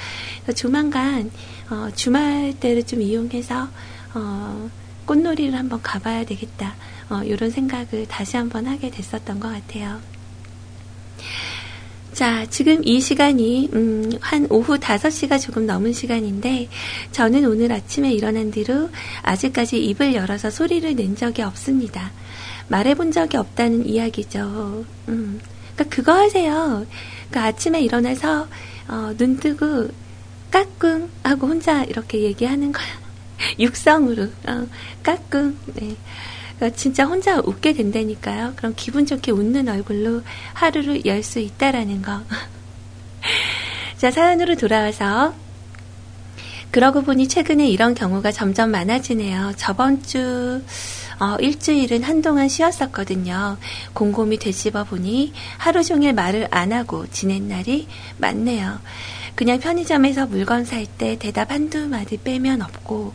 조만간 어, 주말 때를 좀 이용해서 어, 꽃놀이를 한번 가봐야 되겠다. 어, 이런 생각을 다시 한번 하게 됐었던 것 같아요. 자, 지금 이 시간이, 음, 한 오후 5시가 조금 넘은 시간인데, 저는 오늘 아침에 일어난 뒤로 아직까지 입을 열어서 소리를 낸 적이 없습니다. 말해본 적이 없다는 이야기죠. 음, 그니까 그거 하세요. 그 아침에 일어나서, 어, 눈 뜨고, 까꿍 하고 혼자 이렇게 얘기하는 거야. 육성으로, 어, 까꿍, 네. 그러니까 진짜 혼자 웃게 된다니까요. 그럼 기분 좋게 웃는 얼굴로 하루를 열 수 있다라는 거. 자, 사연으로 돌아와서 그러고 보니 최근에 이런 경우가 점점 많아지네요. 저번 주 어, 일주일은 한동안 쉬었었거든요. 곰곰이 되씹어 보니 하루 종일 말을 안 하고 지낸 날이 많네요. 그냥 편의점에서 물건 살 때 대답 한두 마디 빼면 없고,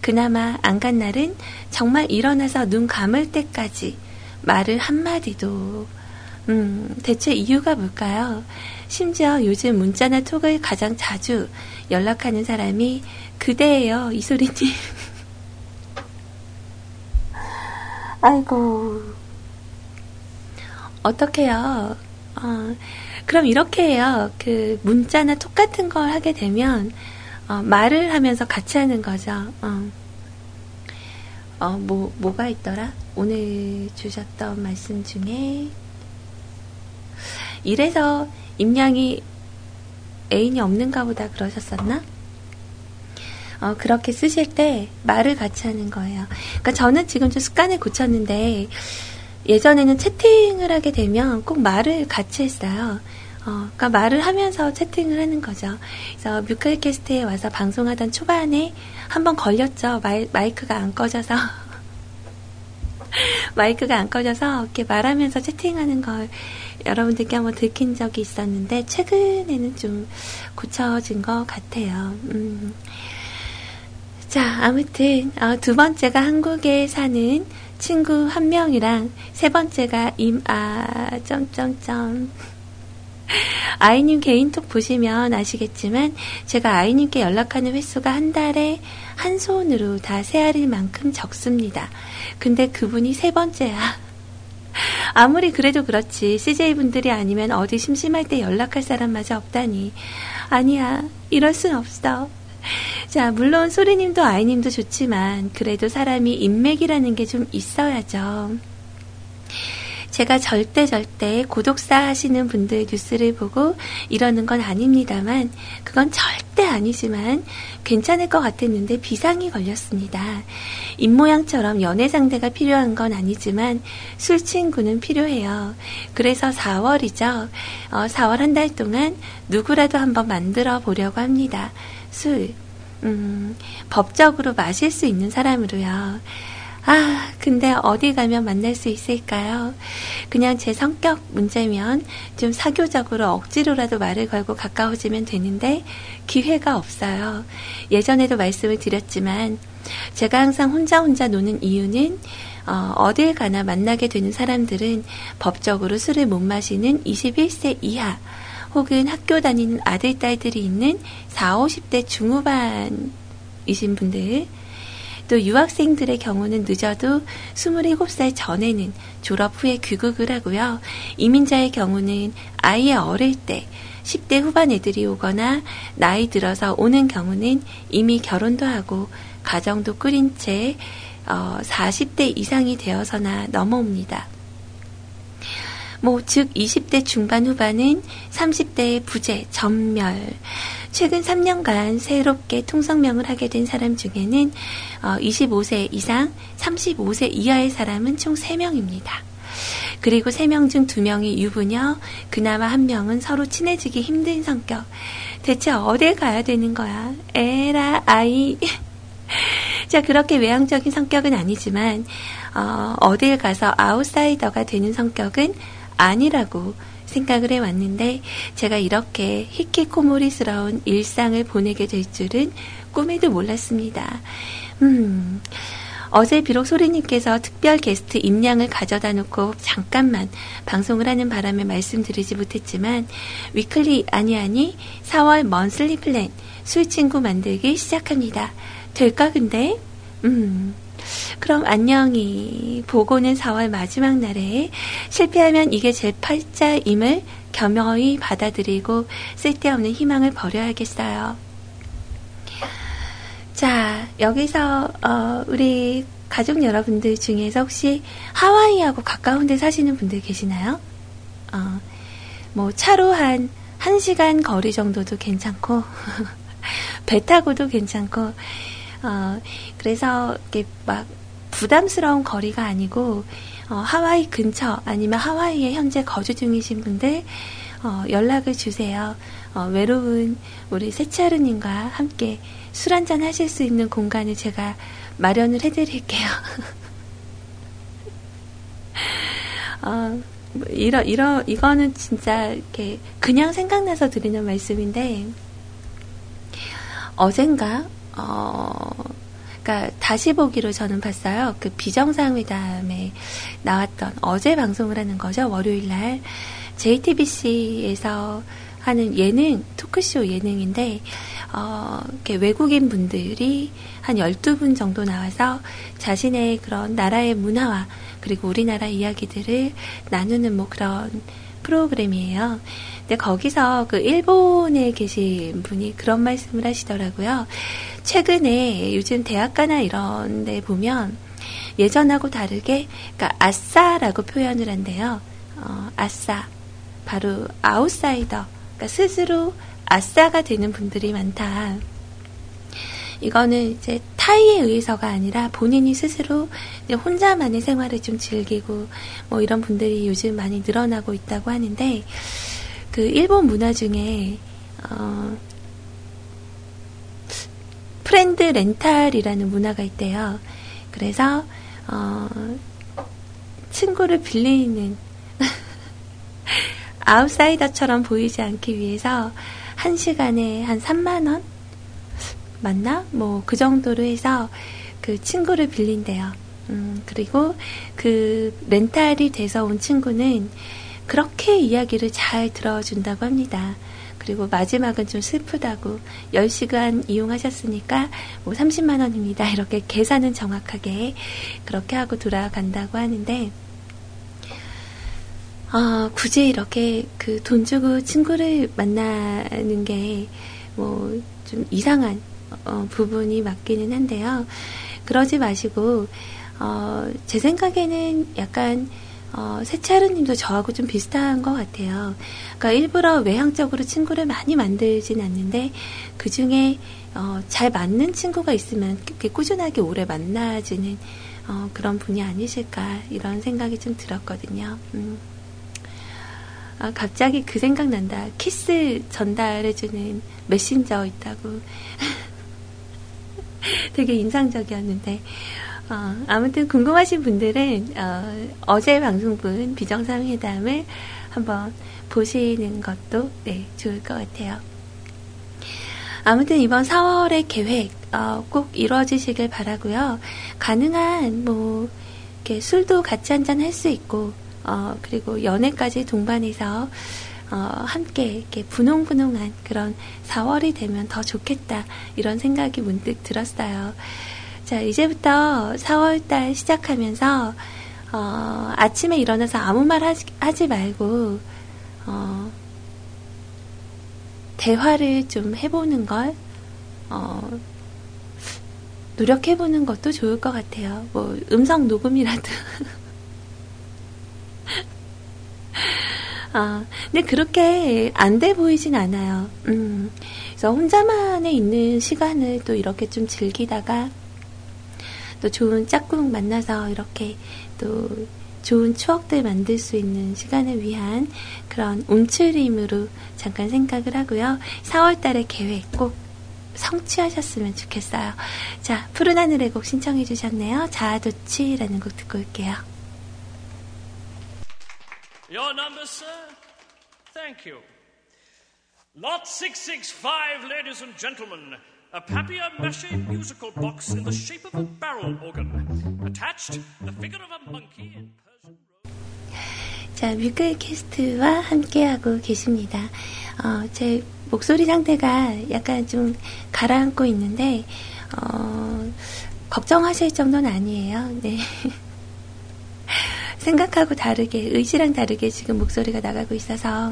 그나마 안 간 날은 정말 일어나서 눈 감을 때까지 말을 한마디도, 음, 대체 이유가 뭘까요? 심지어 요즘 문자나 톡을 가장 자주 연락하는 사람이 그대예요, 이소리님. 아이고. 어떡해요. 어, 그럼 이렇게 해요. 그 문자나 톡 같은 걸 하게 되면 어, 말을 하면서 같이 하는 거죠. 어. 어, 뭐, 뭐가 있더라? 오늘 주셨던 말씀 중에 이래서 임양이 애인이 없는가 보다 그러셨었나? 어, 그렇게 쓰실 때 말을 같이 하는 거예요. 그러니까 저는 지금 좀 습관을 고쳤는데 예전에는 채팅을 하게 되면 꼭 말을 같이 했어요. 어, 그러니까 말을 하면서 채팅을 하는 거죠. 그래서 뮤클캐스트에 와서 방송하던 초반에 한번 걸렸죠. 마이, 마이크가 안 꺼져서. 마이크가 안 꺼져서 이렇게 말하면서 채팅하는 걸 여러분들께 한번 들킨 적이 있었는데 최근에는 좀 고쳐진 것 같아요. 음. 자, 아무튼 어, 두 번째가 한국에 사는 친구 한 명이랑 세 번째가 임아 점점점 아이님 개인톡 보시면 아시겠지만 제가 아이님께 연락하는 횟수가 한 달에 한 손으로 다 세알일 만큼 적습니다. 근데 그분이 세 번째야. 아무리 그래도 그렇지 CJ분들이 아니면 어디 심심할 때 연락할 사람마저 없다니. 아니야 이럴 순 없어. 자, 물론 소리님도 아이님도 좋지만 그래도 사람이 인맥이라는 게 좀 있어야죠. 제가 절대 절대 고독사 하시는 분들 뉴스를 보고 이러는 건 아닙니다만 그건 절대 아니지만 괜찮을 것 같았는데 비상이 걸렸습니다. 입모양처럼 연애 상대가 필요한 건 아니지만 술 친구는 필요해요. 그래서 4월이죠. 어, 4월 한 달 동안 누구라도 한번 만들어 보려고 합니다. 술, 음, 법적으로 마실 수 있는 사람으로요. 아, 근데 어디 가면 만날 수 있을까요? 그냥 제 성격 문제면 좀 사교적으로 억지로라도 말을 걸고 가까워지면 되는데 기회가 없어요. 예전에도 말씀을 드렸지만 제가 항상 혼자 혼자 노는 이유는 어, 어딜 가나 만나게 되는 사람들은 법적으로 술을 못 마시는 21세 이하 혹은 학교 다니는 아들, 딸들이 있는 4, 50대 중후반이신 분들, 또 유학생들의 경우는 늦어도 27살 전에는 졸업 후에 귀국을 하고요. 이민자의 경우는 아예 어릴 때 10대 후반 애들이 오거나 나이 들어서 오는 경우는 이미 결혼도 하고 가정도 꾸린 채 어, 40대 이상이 되어서나 넘어옵니다. 뭐, 즉, 20대 중반 후반은 30대의 부재, 전멸. 최근 3년간 새롭게 통성명을 하게 된 사람 중에는 25세 어, 이상, 35세 이하의 사람은 총 3명입니다. 그리고 3명 중 2명이 유부녀, 그나마 1명은 서로 친해지기 힘든 성격. 대체 어딜 가야 되는 거야? 에라, 아이. 자, 그렇게 외향적인 성격은 아니지만, 어, 어딜 가서 아웃사이더가 되는 성격은 아니라고 생각을 해왔는데 제가 이렇게 히키코모리스러운 일상을 보내게 될 줄은 꿈에도 몰랐습니다. 음, 어제 비록 소리님께서 특별 게스트 임량을 가져다 놓고 잠깐만 방송을 하는 바람에 말씀드리지 못했지만 weekly 아니 아니 4월 monthly plan 술 친구 만들기 시작합니다. 될까 근데? 음. 그럼 안녕히 보고는 4월 마지막 날에 실패하면 이게 제 팔자임을 겸허히 받아들이고 쓸데없는 희망을 버려야겠어요. 자, 여기서 어, 우리 가족 여러분들 중에서 혹시 하와이하고 가까운 데 사시는 분들 계시나요? 어, 뭐 차로 한 1시간 거리 정도도 괜찮고 배 타고도 괜찮고 어, 그래서 이렇게 막 부담스러운 거리가 아니고 어, 하와이 근처 아니면 하와이에 현재 거주 중이신 분들 어, 연락을 주세요. 어, 외로운 우리 세차르님과 함께 술 한잔 하실 수 있는 공간을 제가 마련을 해드릴게요. 어, 뭐 이러, 이러, 이거는 진짜 이렇게 그냥 생각나서 드리는 말씀인데, 어젠가, 어, 그니까 다시 보기로 저는 봤어요. 그 비정상회담에 나왔던 어제 방송을 하는 거죠. 월요일 날. JTBC에서 하는 예능, 토크쇼 예능인데, 어, 이렇게 외국인 분들이 한 12분 정도 나와서 자신의 그런 나라의 문화와 그리고 우리나라 이야기들을 나누는 뭐 그런 프로그램이에요. 근데 거기서 그 일본에 계신 분이 그런 말씀을 하시더라고요. 최근에 요즘 대학가나 이런 데 보면 예전하고 다르게, 그러니까 아싸라고 표현을 한대요. 어, 아싸. 바로 아웃사이더. 그러니까 스스로 아싸가 되는 분들이 많다. 이거는 이제 타의에 의해서가 아니라 본인이 스스로 혼자만의 생활을 좀 즐기고 뭐 이런 분들이 요즘 많이 늘어나고 있다고 하는데 그 일본 문화 중에 어 friend rental이라는 문화가 있대요. 그래서 어 친구를 빌리는 아웃사이더처럼 보이지 않기 위해서 한 시간에 한 3만 원? 맞나? 뭐, 그 정도로 해서 그 친구를 빌린대요. 음, 그리고 그 렌탈이 돼서 온 친구는 그렇게 이야기를 잘 들어준다고 합니다. 그리고 마지막은 좀 슬프다고 10시간 이용하셨으니까 뭐 30만 원입니다. 이렇게 계산은 정확하게 그렇게 하고 돌아간다고 하는데 아, 굳이 이렇게 그 돈 주고 친구를 만나는 게 뭐 좀 이상한 어, 부분이 맞기는 한데요. 그러지 마시고 어, 제 생각에는 약간 어, 세차르님도 저하고 좀 비슷한 것 같아요. 그러니까 일부러 외향적으로 친구를 많이 만들진 않는데 그 중에 어, 잘 맞는 친구가 있으면 이렇게 꾸준하게 오래 만나지는 어, 그런 분이 아니실까 이런 생각이 좀 들었거든요. 음. 아, 갑자기 그 생각 난다. 키스 전달해주는 메신저 있다고. 되게 인상적이었는데. 어, 아무튼 궁금하신 분들은 어, 제 방송분 비정상회담을 한번 보시는 것도 네, 좋을 것 같아요. 아무튼 이번 4월의 계획 어, 꼭 이루어지시길 바라고요. 가능한 뭐 이렇게 술도 같이 한잔 할 수 있고 어, 그리고 연애까지 동반해서 어, 함께 이렇게 분홍분홍한 그런 4월이 되면 더 좋겠다 이런 생각이 문득 들었어요. 자 이제부터 4월달 시작하면서 어, 아침에 일어나서 아무 말 하지, 하지 말고 어, 대화를 좀 해보는 걸 어, 노력해보는 것도 좋을 것 같아요. 뭐 음성 녹음이라도 아, 근데 그렇게 안 돼 보이진 않아요. 음, 그래서 혼자만에 있는 시간을 또 이렇게 좀 즐기다가 또 좋은 짝꿍 만나서 이렇게 또 좋은 추억들 만들 수 있는 시간을 위한 그런 움츠림으로 잠깐 생각을 하고요. 4월 달에 계획 꼭 성취하셨으면 좋겠어요. 자, 푸른 하늘의 곡 신청해 주셨네요. 자아도취라는 곡 듣고 올게요. Your number, sir? Thank you. Lot 665, ladies and gentlemen. A papier-mâché musical box in the shape of a barrel organ. Attached, the figure of a monkey in Persian 자, 뮤클 캐스트와 함께하고 계십니다. 어, 제 목소리 상태가 약간 좀 가라앉고 있는데, 어, 걱정하실 정도는 아니에요. 네. 생각하고 다르게, 의지랑 다르게 지금 목소리가 나가고 있어서.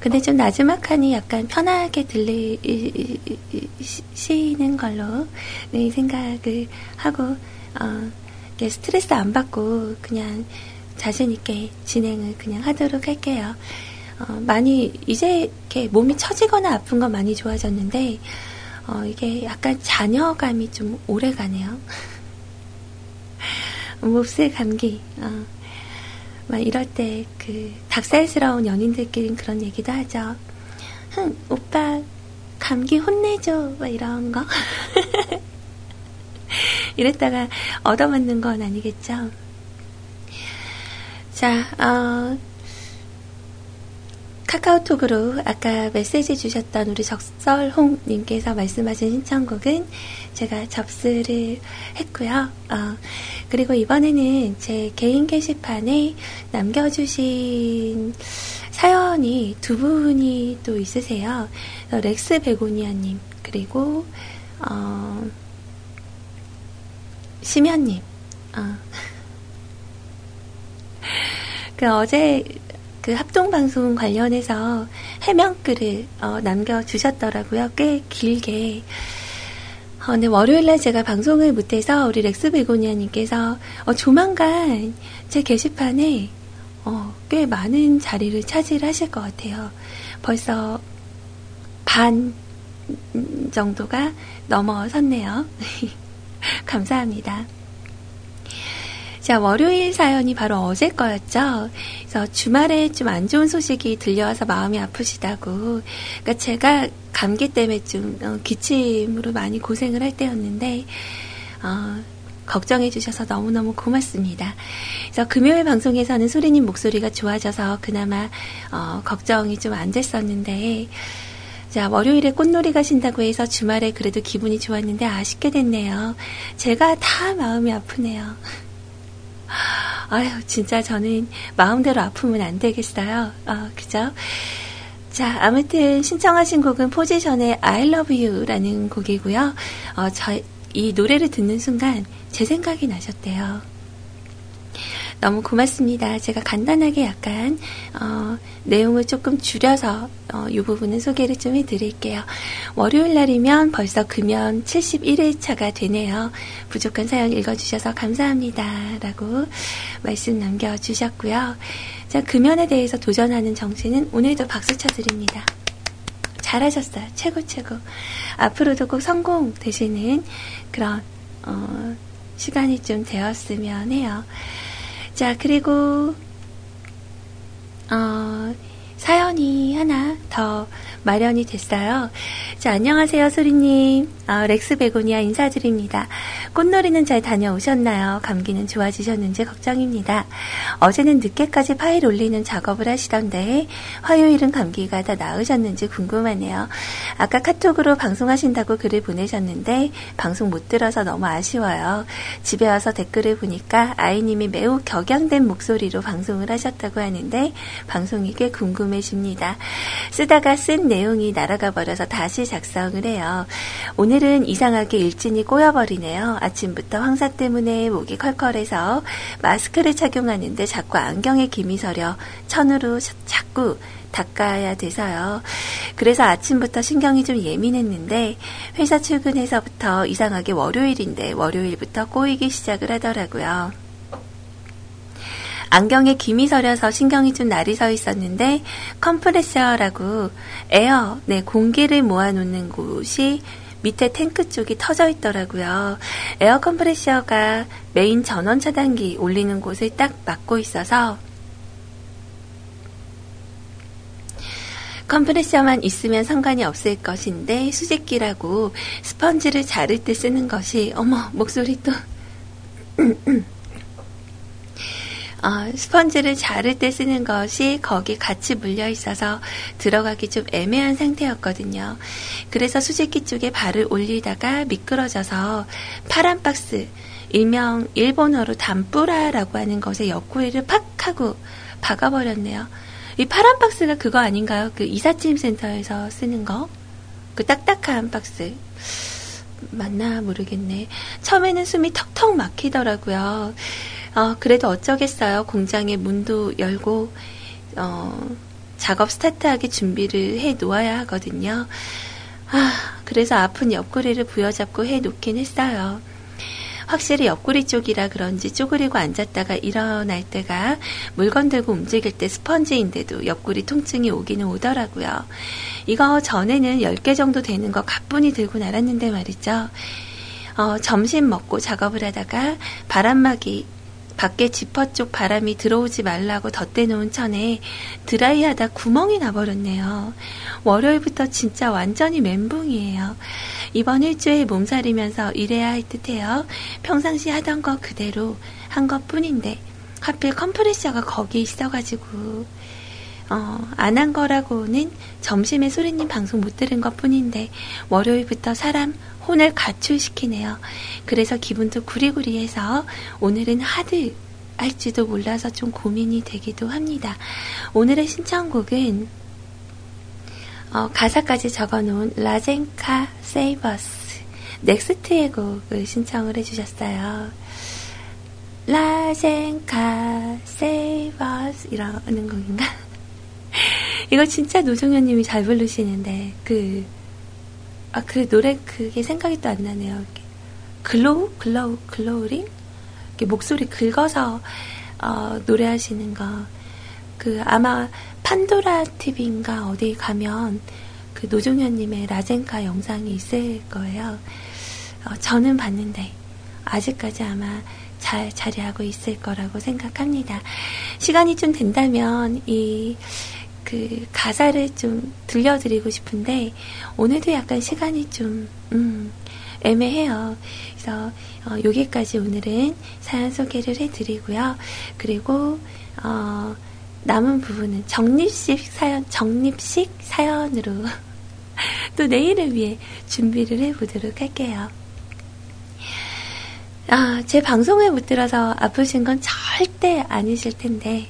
근데 좀 나지막하니 약간 편하게 들리시는 걸로 네, 생각을 하고, 어, 스트레스 안 받고 그냥 자신 있게 진행을 그냥 하도록 할게요. 어, 많이, 이제 이렇게 몸이 처지거나 아픈 건 많이 좋아졌는데, 어, 이게 약간 잔여감이 좀 오래 가네요. 몹쓸 감기. 어. 막 이럴 때 그 닭살스러운 연인들끼리 그런 얘기도 하죠. 흥, 오빠 감기 혼내줘. 막 이런 거. 이랬다가 얻어맞는 건 아니겠죠. 자, 어, 카카오톡으로 아까 메시지 주셨던 우리 적설홍님께서 말씀하신 신청곡은 제가 접수를 했고요. 어, 그리고 이번에는 제 개인 게시판에 남겨주신 사연이 두 분이 또 있으세요. 렉스 베고니아님, 그리고, 어, 심현님, 어. 그 어제 그 합동방송 관련해서 해명글을 어, 남겨주셨더라고요. 꽤 길게. 어, 근데 월요일날 제가 방송을 못해서 우리 렉스 베고니아님께서 어, 조만간 제 게시판에 어, 꽤 많은 자리를 차지하실 것 같아요. 벌써 반 정도가 넘어섰네요. 감사합니다. 자, 월요일 사연이 바로 어제 거였죠. 그래서 주말에 좀 안 좋은 소식이 들려와서 마음이 아프시다고. 그러니까 제가 감기 때문에 좀 어, 기침으로 많이 고생을 할 때였는데, 어, 걱정해 주셔서 너무너무 고맙습니다. 그래서 금요일 방송에서는 소리님 목소리가 좋아져서 그나마 어, 걱정이 좀 안 됐었는데 자 월요일에 꽃놀이 가신다고 해서 주말에 그래도 기분이 좋았는데 아쉽게 됐네요. 제가 다 마음이 아프네요. 아유 진짜 저는 마음대로 아프면 안 되겠어요. 어, 그죠? 자, 아무튼 신청하신 곡은 포지션의 I Love You라는 곡이고요. 어, 저, 이 노래를 듣는 순간 제 생각이 나셨대요. 너무 고맙습니다. 제가 간단하게 약간 어, 내용을 조금 줄여서 어, 이 부분은 소개를 좀 해드릴게요. 월요일 날이면 벌써 금연 71일차가 되네요. 부족한 사연 읽어주셔서 감사합니다. 라고 말씀 남겨주셨고요. 자, 금연에 대해서 도전하는 정신은 오늘도 박수 쳐드립니다. 잘하셨어요. 최고 최고. 앞으로도 꼭 성공 되시는 그런 어, 시간이 좀 되었으면 해요. 자, 그리고, 어, 사연이 하나 더 마련이 됐어요. 자, 안녕하세요, 소리님. 어, 렉스 베고니아 인사드립니다. 꽃놀이는 잘 다녀오셨나요? 감기는 좋아지셨는지 걱정입니다. 어제는 늦게까지 파일 올리는 작업을 하시던데, 화요일은 감기가 다 나으셨는지 궁금하네요. 아까 카톡으로 방송하신다고 글을 보내셨는데, 방송 못 들어서 너무 아쉬워요. 집에 와서 댓글을 보니까 아이님이 매우 격양된 목소리로 방송을 하셨다고 하는데, 방송이 꽤 궁금해집니다. 쓰다가 쓴 내용이 날아가 버려서 다시 작성을 해요. 오늘 은 이상하게 일진이 꼬여버리네요. 아침부터 황사 때문에 목이 컬컬해서 마스크를 착용하는데 자꾸 안경에 김이 서려 천으로 자꾸 닦아야 돼서요. 그래서 아침부터 신경이 좀 예민했는데 회사 출근해서부터 이상하게 월요일인데 월요일부터 꼬이기 시작을 하더라고요. 안경에 김이 서려서 신경이 좀 날이 서 있었는데 컴프레셔라고 에어, 네, 공기를 모아놓는 곳이 밑에 탱크 쪽이 터져 있더라고요. 에어 컴프레셔가 메인 전원 차단기 올리는 곳을 딱 막고 있어서 컴프레셔만 있으면 상관이 없을 것인데 수직기라고 스펀지를 자를 때 쓰는 것이 어머 목소리 또 어, 스펀지를 자를 때 쓰는 것이 거기 같이 물려 있어서 들어가기 좀 애매한 상태였거든요. 그래서 수직기 쪽에 발을 올리다가 미끄러져서 파란 박스, 일명 일본어로 담뿌라라고 하는 것에 옆구리를 팍 하고 박아버렸네요. 이 파란 박스가 그거 아닌가요? 그 이삿짐 센터에서 쓰는 거? 그 딱딱한 박스. 맞나 모르겠네. 처음에는 숨이 턱턱 막히더라고요. 어, 그래도 어쩌겠어요. 공장의 문도 열고, 어, 작업 스타트하기 준비를 해 놓아야 하거든요. 아, 그래서 아픈 옆구리를 부여잡고 해 놓긴 했어요. 확실히 옆구리 쪽이라 그런지 쪼그리고 앉았다가 일어날 때가 물건 들고 움직일 때 스펀지인데도 옆구리 통증이 오기는 오더라고요. 이거 전에는 10개 정도 되는 거 가뿐히 들고 날았는데 말이죠. 어, 점심 먹고 작업을 하다가 바람막이 밖에 지퍼 쪽 바람이 들어오지 말라고 덧대놓은 천에 드라이하다 구멍이 나버렸네요. 월요일부터 진짜 완전히 멘붕이에요. 이번 일주일 몸살이면서 일해야 할 듯해요. 평상시 하던 거 그대로 한 것 뿐인데 하필 컴프레셔가 거기 있어가지고 어, 안 한 거라고는 점심에 소리님 방송 못 들은 것 뿐인데 월요일부터 사람 혼을 가출시키네요. 그래서 기분도 구리구리해서 오늘은 hard 할지도 몰라서 좀 고민이 되기도 합니다. 오늘의 신청곡은 어, 가사까지 적어놓은 라젠카 Save Us 넥스트의 곡을 신청을 해주셨어요. 라젠카 Save Us 이러는 곡인가? 이거 진짜 노종현님이 잘 부르시는데 그 아, 그 노래 그게 생각이 또 안 나네요. 이렇게 growl growl growling 이렇게 목소리 긁어서 어, 노래하시는 거. 그 아마 판도라 TV인가 어디 가면 그 노종현님의 라젠카 영상이 있을 거예요. 어, 저는 봤는데 아직까지 아마 잘 자리하고 있을 거라고 생각합니다. 시간이 좀 된다면 이 그 가사를 좀 들려드리고 싶은데 오늘도 약간 시간이 좀 음, 애매해요. 그래서 어, 여기까지 오늘은 사연 소개를 해드리고요. 그리고 어, 남은 부분은 정립식 사연, 정립식 사연으로 또 내일을 위해 준비를 해보도록 할게요. 아, 제 방송을 못 들어서 아프신 건 절대 아니실 텐데.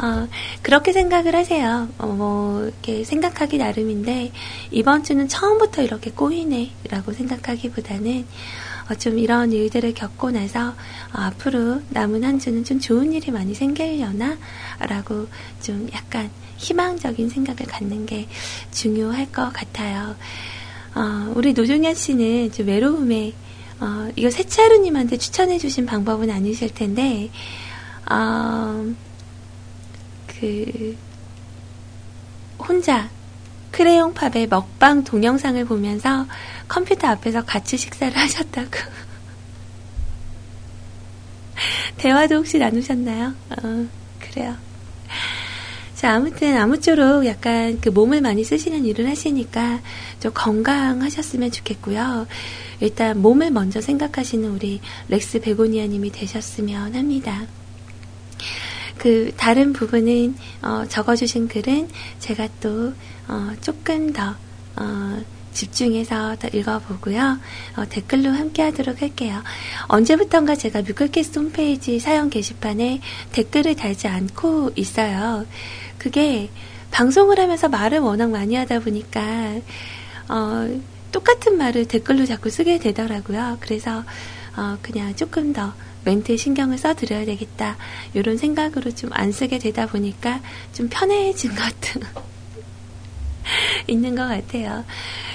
어, 그렇게 생각을 하세요. 어, 뭐, 이렇게 생각하기 나름인데, 이번 주는 처음부터 이렇게 꼬이네, 라고 생각하기보다는, 어, 좀 이런 일들을 겪고 나서, 어, 앞으로 남은 한 주는 좀 좋은 일이 많이 생기려나? 라고 좀 약간 희망적인 생각을 갖는 게 중요할 것 같아요. 어, 우리 노종현 씨는 좀 외로움에 어, 이거 세차루님한테 추천해주신 방법은 아니실 텐데, 어, 그, 혼자 크레용 팝의 먹방 동영상을 보면서 컴퓨터 앞에서 같이 식사를 하셨다고. 대화도 혹시 나누셨나요? 어, 그래요. 자, 아무튼 아무쪼록 약간 그 몸을 많이 쓰시는 일을 하시니까 좀 건강하셨으면 좋겠고요. 일단 몸을 먼저 생각하시는 우리 렉스 베고니아님이 되셨으면 합니다. 그 다른 부분은 어, 적어주신 글은 제가 또 어, 조금 더 어, 집중해서 더 읽어보고요. 어, 댓글로 함께 하도록 할게요. 언제부턴가 제가 뮤클캐스트 홈페이지 사연 게시판에 댓글을 달지 않고 있어요. 그게 방송을 하면서 말을 워낙 많이 하다 보니까 어, 똑같은 말을 댓글로 자꾸 쓰게 되더라고요. 그래서 어, 그냥 조금 더 멘트에 신경을 써드려야 되겠다. 이런 생각으로 좀 안 쓰게 되다 보니까 좀 편해진 것도 있는 것 같아요.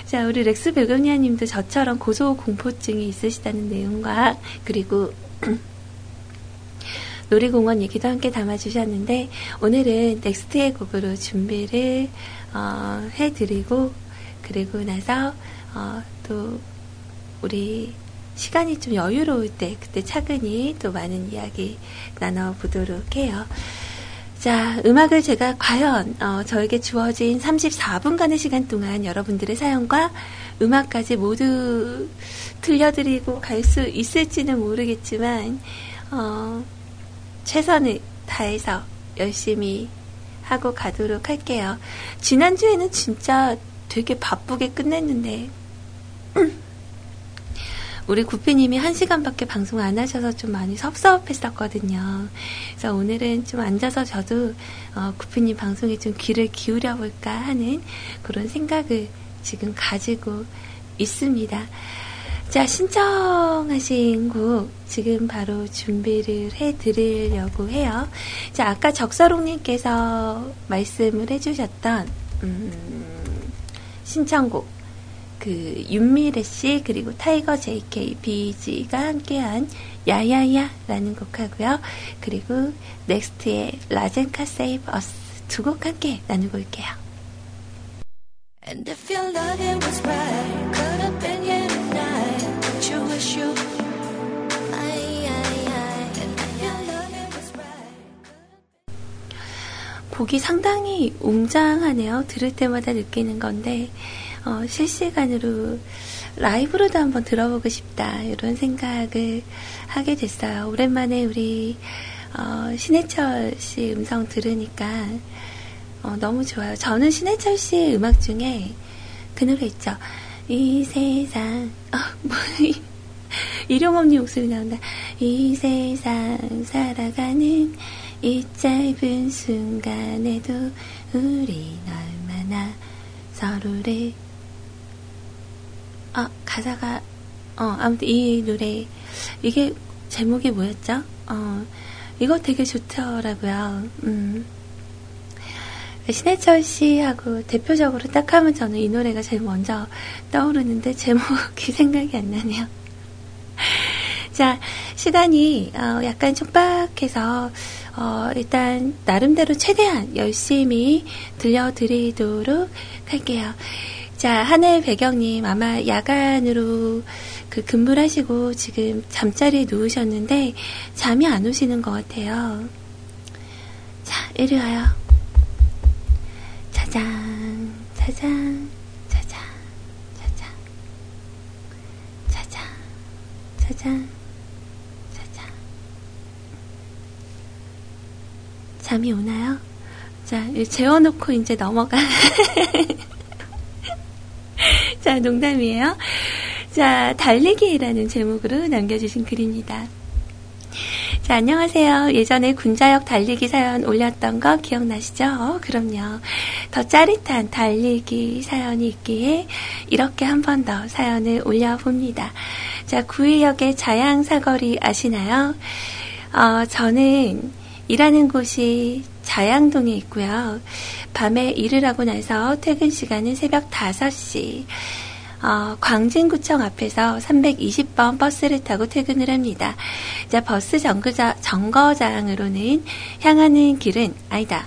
자, 우리 렉스 베고니아 님도 저처럼 고소 공포증이 있으시다는 내용과 그리고 놀이공원 얘기도 함께 담아주셨는데 오늘은 넥스트의 곡으로 준비를 어, 해드리고 그리고 나서 어, 또 우리 시간이 좀 여유로울 때 그때 차근히 또 많은 이야기 나눠보도록 해요. 자, 음악을 제가 과연 어, 저에게 주어진 34분간의 시간 동안 여러분들의 사연과 음악까지 모두 들려드리고 갈 수 있을지는 모르겠지만 어, 최선을 다해서 열심히 하고 가도록 할게요. 지난주에는 진짜 되게 바쁘게 끝냈는데 우리 구피님이 한 시간밖에 방송 안 하셔서 좀 많이 섭섭했었거든요. 그래서 오늘은 좀 앉아서 저도 어, 구피님 방송에 좀 귀를 기울여 볼까 하는 그런 생각을 지금 가지고 있습니다. 자, 신청하신 곡 지금 바로 준비를 해 드리려고 해요. 자, 아까 적서롱님께서 말씀을 해주셨던, 음, 신청곡. 그 윤미래 씨 그리고 타이거 JK 비지가 함께한 야야야라는 곡하고요. 그리고 넥스트의 라젠카 Save Us 두 곡 함께 나누고 올게요. And if your loving was right, could have been here tonight. But you wish you 곡이 상당히 웅장하네요. 들을 때마다 느끼는 건데 어, 실시간으로 라이브로도 한번 들어보고 싶다 이런 생각을 하게 됐어요. 오랜만에 우리 어, 신해철 씨 음성 들으니까 어, 너무 좋아요. 저는 신해철 씨의 음악 중에 그 노래 있죠. 이 세상 어, 뭐, 일용없는 목소리 나온다. 이 세상 살아가는 이 짧은 순간에도 우린 얼마나 서로를 아 가사가 어 아무튼 이 노래 이게 제목이 뭐였죠? 어 이거 되게 좋더라고요. 음. 신해철 씨하고 대표적으로 딱 하면 저는 이 노래가 제일 먼저 떠오르는데 제목이 생각이 안 나네요. 자, 시간이 어, 약간 촉박해서 어, 일단 나름대로 최대한 열심히 들려드리도록 할게요. 자, 하늘 배경님 아마 야간으로 그 근무를 하시고 지금 잠자리에 누우셨는데 잠이 안 오시는 것 같아요. 자, 이리 와요. 짜잔, 짜잔, 짜잔, 짜잔, 짜잔, 짜잔, 짜잔. 잠이 오나요? 자, 재워놓고 이제 넘어가. 자, 농담이에요. 자, 달리기라는 제목으로 남겨주신 글입니다. 자, 안녕하세요. 예전에 군자역 달리기 사연 올렸던 거 기억나시죠? 어, 그럼요. 더 짜릿한 달리기 사연이 있기에 이렇게 한 번 더 사연을 올려봅니다. 자, 구의역의 자양 사거리 아시나요? 어, 저는 일하는 곳이 자양동에 있고요. 밤에 일을 하고 나서 퇴근 시간은 새벽 5시. 어, 광진구청 앞에서 320번 버스를 타고 퇴근을 합니다. 자, 버스 정거장, 정거장으로는 향하는 길은, 아니다.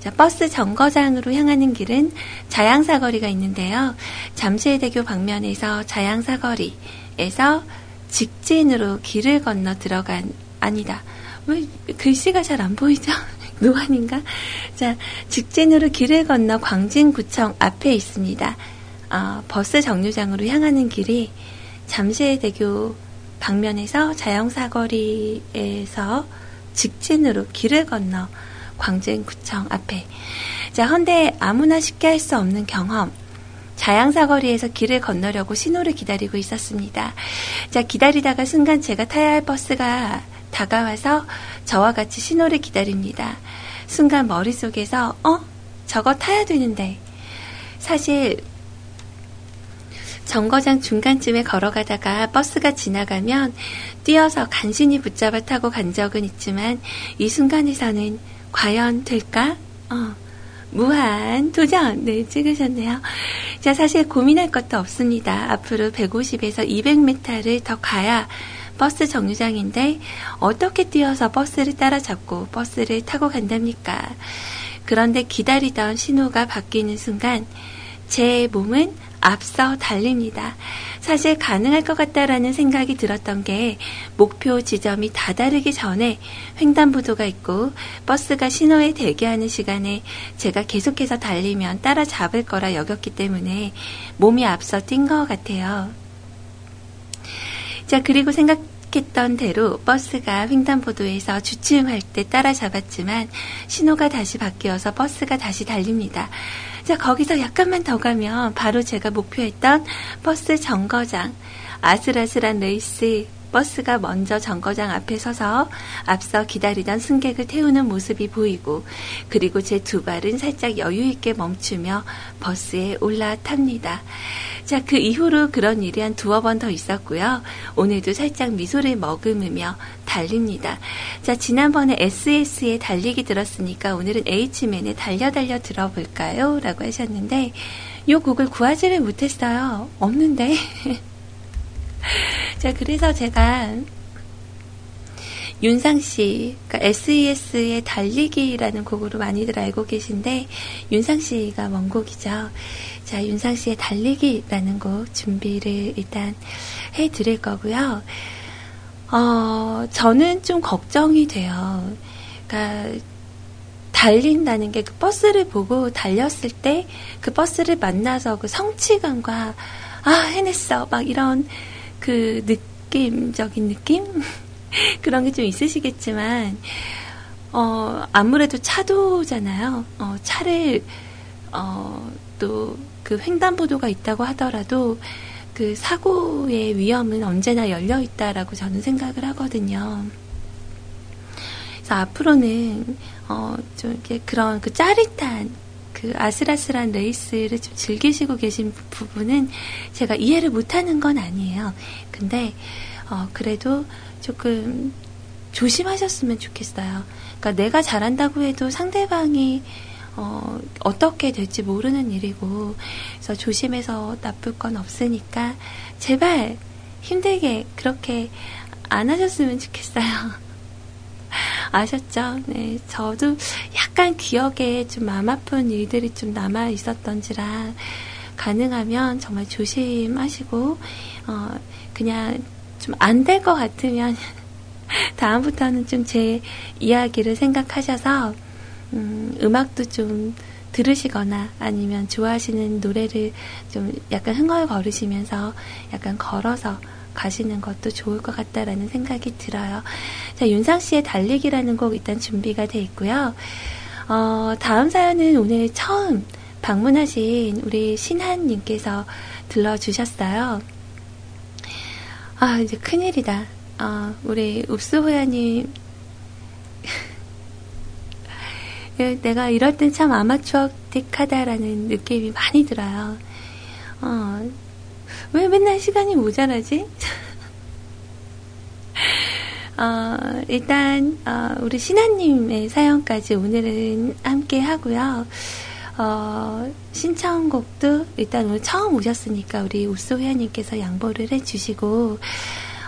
자, 버스 정거장으로 향하는 길은 자양사거리가 있는데요. 잠실대교 방면에서 자양사거리에서 직진으로 길을 건너 들어간, 아니다. 왜 글씨가 잘 안 보이죠? 노안인가? 자, 직진으로 길을 건너 광진구청 앞에 있습니다. 어, 버스 정류장으로 향하는 길이 잠실대교 방면에서 자영사거리에서 직진으로 길을 건너 광진구청 앞에. 자, 헌데 아무나 쉽게 할 수 없는 경험. 자양사거리에서 길을 건너려고 신호를 기다리고 있었습니다. 자, 기다리다가 순간 제가 타야 할 버스가 다가와서 저와 같이 신호를 기다립니다. 순간 머릿속에서, 어? 저거 타야 되는데. 사실 정거장 중간쯤에 걸어가다가 버스가 지나가면 뛰어서 간신히 붙잡아 타고 간 적은 있지만 이 순간에서는 과연 될까? 어, 무한 도전 네 찍으셨네요. 자 사실 고민할 것도 없습니다. 앞으로 150에서 200m를 더 가야 버스 정류장인데 어떻게 뛰어서 버스를 따라잡고 버스를 타고 간답니까? 그런데 기다리던 신호가 바뀌는 순간 제 몸은 앞서 달립니다. 사실 가능할 것 같다라는 생각이 들었던 게 목표 지점이 다다르기 전에 횡단보도가 있고 버스가 신호에 대기하는 시간에 제가 계속해서 달리면 따라잡을 거라 여겼기 때문에 몸이 앞서 뛴 것 같아요. 자, 그리고 생각 했던 대로 버스가 횡단보도에서 주춤할 때 따라잡았지만 신호가 다시 바뀌어서 버스가 다시 달립니다. 자, 거기서 약간만 더 가면 바로 제가 목표했던 버스 정거장, 아슬아슬한 레이스, 버스가 먼저 정거장 앞에 서서 앞서 기다리던 승객을 태우는 모습이 보이고 그리고 제 두 발은 살짝 여유 있게 멈추며 버스에 올라탑니다. 자, 그 이후로 그런 일이 한 두어 번 더 있었고요. 오늘도 살짝 미소를 머금으며 달립니다. 자, 지난번에 SS의 달리기 들었으니까 오늘은 H맨의 달려 달려 들어볼까요? 라고 하셨는데 요 곡을 구하지를 못했어요. 없는데. 자, 그래서 제가 윤상 씨, 그러니까 SES의 달리기라는 곡으로 많이들 알고 계신데 윤상 씨가 원곡이죠. 자, 윤상 씨의 달리기라는 곡 준비를 일단 해 드릴 거고요. 어, 저는 좀 걱정이 돼요. 그러니까 달린다는 게 그 버스를 보고 달렸을 때 그 버스를 만나서 그 성취감과 아, 해냈어. 막 이런 그 느낌적인 느낌? 그런 게 좀 있으시겠지만, 어, 아무래도 차도잖아요. 어, 차를, 어, 또 그 횡단보도가 있다고 하더라도 그 사고의 위험은 언제나 열려 있다라고 저는 생각을 하거든요. 그래서 앞으로는 어, 좀 이렇게 그런 그 짜릿한 그 아슬아슬한 레이스를 좀 즐기시고 계신 부분은 제가 이해를 못하는 건 아니에요. 근데 어, 그래도 조금 조심하셨으면 좋겠어요. 그러니까 내가 잘한다고 해도 상대방이 어, 어떻게 될지 모르는 일이고, 그래서 조심해서 나쁠 건 없으니까, 제발 힘들게 그렇게 안 하셨으면 좋겠어요. 아셨죠? 네, 저도 약간 기억에 좀 마음 아픈 일들이 좀 남아 있었던지라, 가능하면 정말 조심하시고, 어, 그냥 좀 안 될 것 같으면, 다음부터는 좀 제 이야기를 생각하셔서, 음, 음악도 좀 들으시거나 아니면 좋아하시는 노래를 좀 약간 흥얼거리시면서 약간 걸어서 가시는 것도 좋을 것 같다라는 생각이 들어요. 자, 윤상 씨의 달리기라는 곡 일단 준비가 돼 있고요. 어, 다음 사연은 오늘 처음 방문하신 우리 신한님께서 들러주셨어요. 아, 이제 큰일이다. 어, 우리 읍수호야님 예, 내가 이럴 땐 참 아마추어틱하다라는 느낌이 많이 들어요. 어, 왜 맨날 시간이 모자라지? 어, 일단, 어, 우리 신하님의 사연까지 오늘은 함께 하고요. 어, 신청곡도 일단 오늘 처음 오셨으니까 우리 우소회원님께서 양보를 해주시고,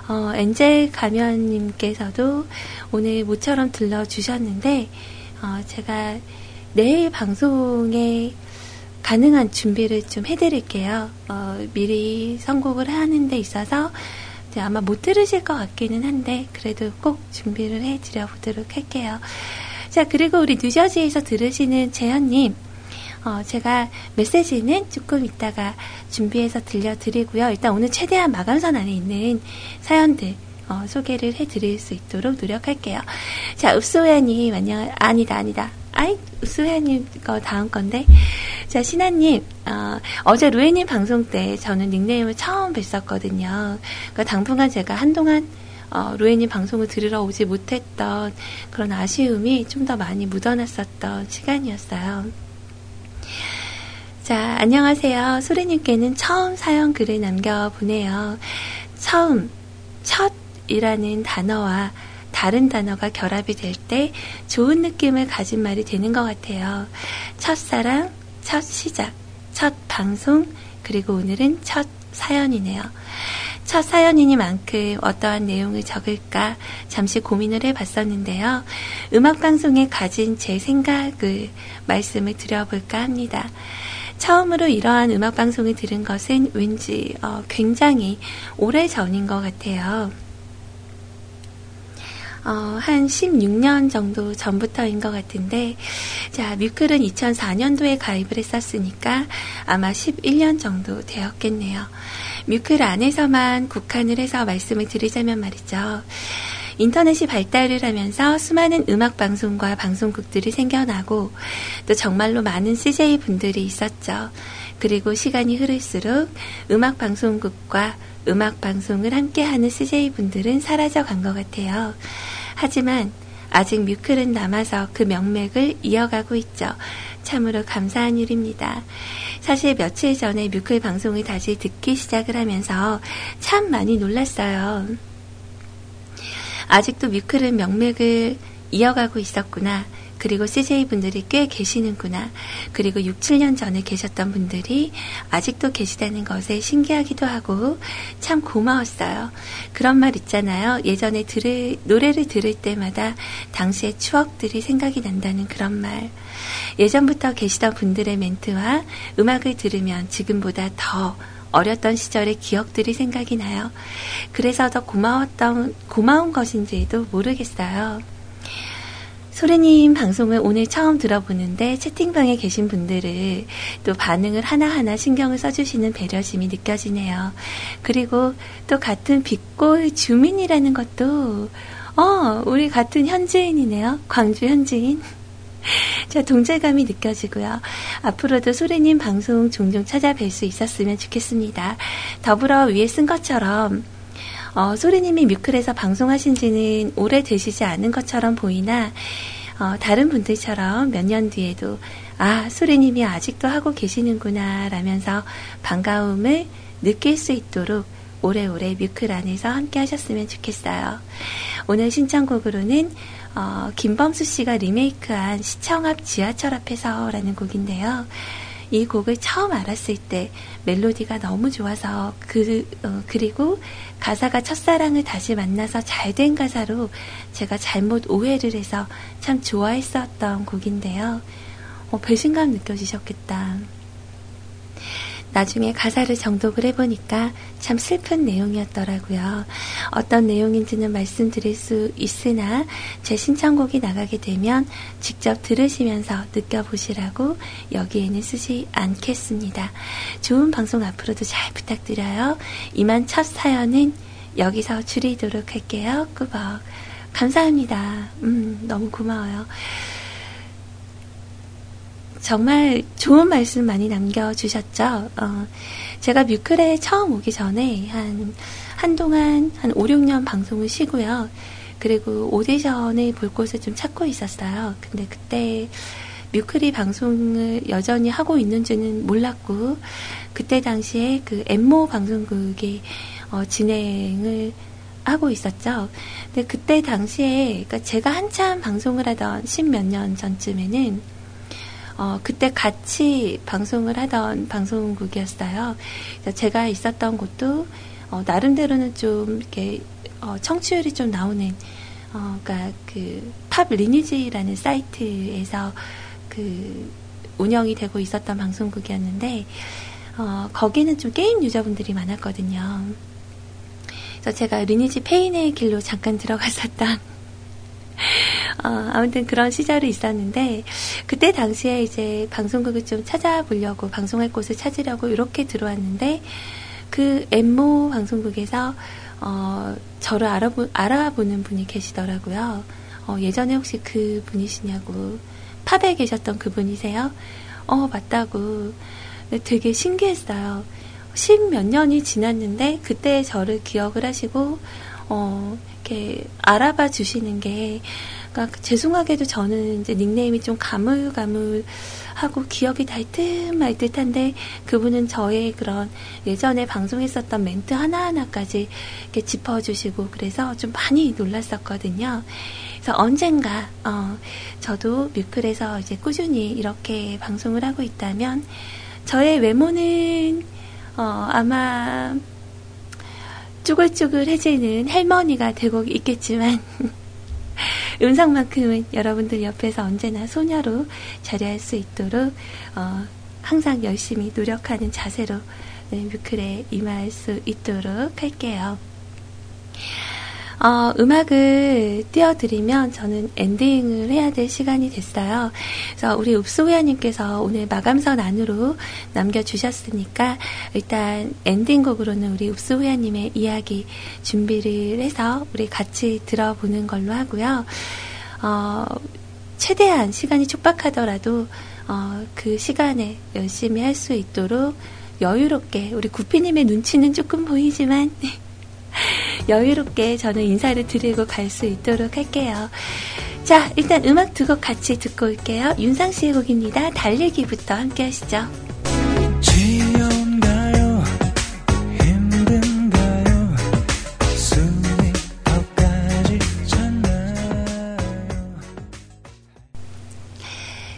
어, 엔젤 가면님께서도 오늘 모처럼 들러주셨는데, 어, 제가 내일 방송에 가능한 준비를 좀 해드릴게요. 어, 미리 선곡을 하는 데 있어서 아마 못 들으실 것 같기는 한데 그래도 꼭 준비를 해드려 보도록 할게요. 자 그리고 우리 뉴저지에서 들으시는 재현님 어, 제가 메시지는 조금 이따가 준비해서 들려드리고요. 일단 오늘 최대한 마감선 안에 있는 사연들 어, 소개를 해드릴 수 있도록 노력할게요. 자, 읍소야님, 안녕, 아니다, 아니다. 아이, 읍소야님, 거 다음 건데. 자, 신하님, 어, 어제 루에님 방송 때 저는 닉네임을 처음 뵀었거든요. 그러니까 당분간 제가 한동안 어, 루에님 방송을 들으러 오지 못했던 그런 아쉬움이 좀 더 많이 묻어났었던 시간이었어요. 자, 안녕하세요. 소리님께는 처음 사연 글을 남겨보내요. 처음, 첫 이라는 단어와 다른 단어가 결합이 될 때 좋은 느낌을 가진 말이 되는 것 같아요. 첫사랑, 첫 시작, 첫 방송, 그리고 오늘은 첫 사연이네요. 첫 사연이니만큼 어떠한 내용을 적을까 잠시 고민을 해봤었는데요. 음악방송에 가진 제 생각을 말씀을 드려볼까 합니다. 처음으로 이러한 음악방송을 들은 것은 왠지 어, 굉장히 오래 전인 것 같아요. 어, 한 16년 정도 전부터인 것 같은데, 자, 뮤클은 2004년도에 가입을 했었으니까 아마 11년 정도 되었겠네요. 뮤클 안에서만 국한을 해서 말씀을 드리자면 말이죠. 인터넷이 발달을 하면서 수많은 음악 방송과 방송국들이 생겨나고 또 정말로 많은 CJ 분들이 있었죠. 그리고 시간이 흐를수록 음악 방송국과 음악 방송을 함께하는 CJ 분들은 사라져 간 것 같아요. 하지만 아직 뮤클은 남아서 그 명맥을 이어가고 있죠. 참으로 감사한 일입니다. 사실 며칠 전에 뮤클 방송을 다시 듣기 시작을 하면서 참 많이 놀랐어요. 아직도 뮤클은 명맥을 이어가고 있었구나. 그리고 CJ분들이 꽤 계시는구나. 그리고 6, 7년 전에 계셨던 분들이 아직도 계시다는 것에 신기하기도 하고 참 고마웠어요. 그런 말 있잖아요. 예전에 들을, 노래를 들을 때마다 당시의 추억들이 생각이 난다는 그런 말. 예전부터 계시던 분들의 멘트와 음악을 들으면 지금보다 더 어렸던 시절의 기억들이 생각이 나요. 그래서 더 고마웠던, 고마운 것인지도 모르겠어요. 소리님 방송을 오늘 처음 들어보는데 채팅방에 계신 분들을 또 반응을 하나하나 신경을 써주시는 배려심이 느껴지네요. 그리고 또 같은 빛골 주민이라는 것도, 어, 우리 같은 현지인이네요. 광주 현지인. 자, 동질감이 느껴지고요. 앞으로도 소리님 방송 종종 찾아뵐 수 있었으면 좋겠습니다. 더불어 위에 쓴 것처럼 어, 소리님이 뮤클에서 방송하신 지는 오래 되시지 않은 것처럼 보이나, 어, 다른 분들처럼 몇 년 뒤에도, 아, 소리님이 아직도 하고 계시는구나, 라면서 반가움을 느낄 수 있도록 오래오래 뮤클 안에서 함께 하셨으면 좋겠어요. 오늘 신청곡으로는, 어, 김범수 씨가 리메이크한 시청 앞 지하철 앞에서라는 곡인데요. 이 곡을 처음 알았을 때 멜로디가 너무 좋아서 그 어, 그리고 가사가 첫사랑을 다시 만나서 잘 된 가사로 제가 잘못 오해를 해서 참 좋아했었던 곡인데요. 어, 배신감 느껴지셨겠다. 나중에 가사를 정독을 해보니까 참 슬픈 내용이었더라고요. 어떤 내용인지는 말씀드릴 수 있으나 제 신청곡이 나가게 되면 직접 들으시면서 느껴보시라고 여기에는 쓰지 않겠습니다. 좋은 방송 앞으로도 잘 부탁드려요. 이만 첫 사연은 여기서 줄이도록 할게요. 꾸벅. 감사합니다. 음, 너무 고마워요. 정말 좋은 말씀 많이 남겨주셨죠. 어, 제가 뮤클에 처음 오기 전에 한, 한동안 한 5, 6년 방송을 쉬고요. 그리고 오디션을 볼 곳을 좀 찾고 있었어요. 근데 그때 뮤클이 방송을 여전히 하고 있는지는 몰랐고, 그때 당시에 그 엠모 방송국이 어, 진행을 하고 있었죠. 근데 그때 당시에, 그러니까 제가 한참 방송을 하던 십몇 년 전쯤에는 어, 그때 같이 방송을 하던 방송국이었어요. 제가 있었던 곳도 어, 나름대로는 좀 이렇게 어, 청취율이 좀 나오는 어, 그러니까 그 팝 리니지라는 사이트에서 그 운영이 되고 있었던 방송국이었는데 어, 거기는 좀 게임 유저분들이 많았거든요. 그래서 제가 리니지 페인의 길로 잠깐 들어갔었던 어, 아무튼 그런 시절이 있었는데 그때 당시에 이제 방송국을 좀 찾아보려고 방송할 곳을 찾으려고 이렇게 들어왔는데 그 엠모 방송국에서 어, 저를 알아보, 알아보는 분이 계시더라고요. 어, 예전에 혹시 그 분이시냐고 팝에 계셨던 그 분이세요? 어 맞다고 되게 신기했어요. 십 몇 년이 지났는데 그때 저를 기억을 하시고 어, 이렇게 알아봐 주시는 게 그러니까 죄송하게도 저는 이제 닉네임이 좀 가물가물하고 기억이 달듯 말듯 한데 그분은 저의 그런 예전에 방송했었던 멘트 하나하나까지 이렇게 짚어주시고 그래서 좀 많이 놀랐었거든요. 그래서 언젠가 어, 저도 뮤클에서 이제 꾸준히 이렇게 방송을 하고 있다면 저의 외모는 어, 아마 쭈글쭈글해지는 할머니가 되고 있겠지만 음성만큼은 여러분들 옆에서 언제나 소녀로 자리할 수 있도록 어, 항상 열심히 노력하는 자세로 네, 뮤클에 임할 수 있도록 할게요. 어, 음악을 띄워드리면 저는 엔딩을 해야 될 시간이 됐어요. 그래서 우리 읍소회원님께서 오늘 마감선 안으로 남겨주셨으니까 일단 엔딩곡으로는 우리 읍소회원님의 이야기 준비를 해서 우리 같이 들어보는 걸로 하고요. 어, 최대한 시간이 촉박하더라도 어, 그 시간에 열심히 할 수 있도록 여유롭게 우리 구피님의 눈치는 조금 보이지만 여유롭게 저는 인사를 드리고 갈 수 있도록 할게요. 자, 일단 음악 두 곡 같이 듣고 올게요. 윤상 씨의 곡입니다. 달리기부터 함께 하시죠.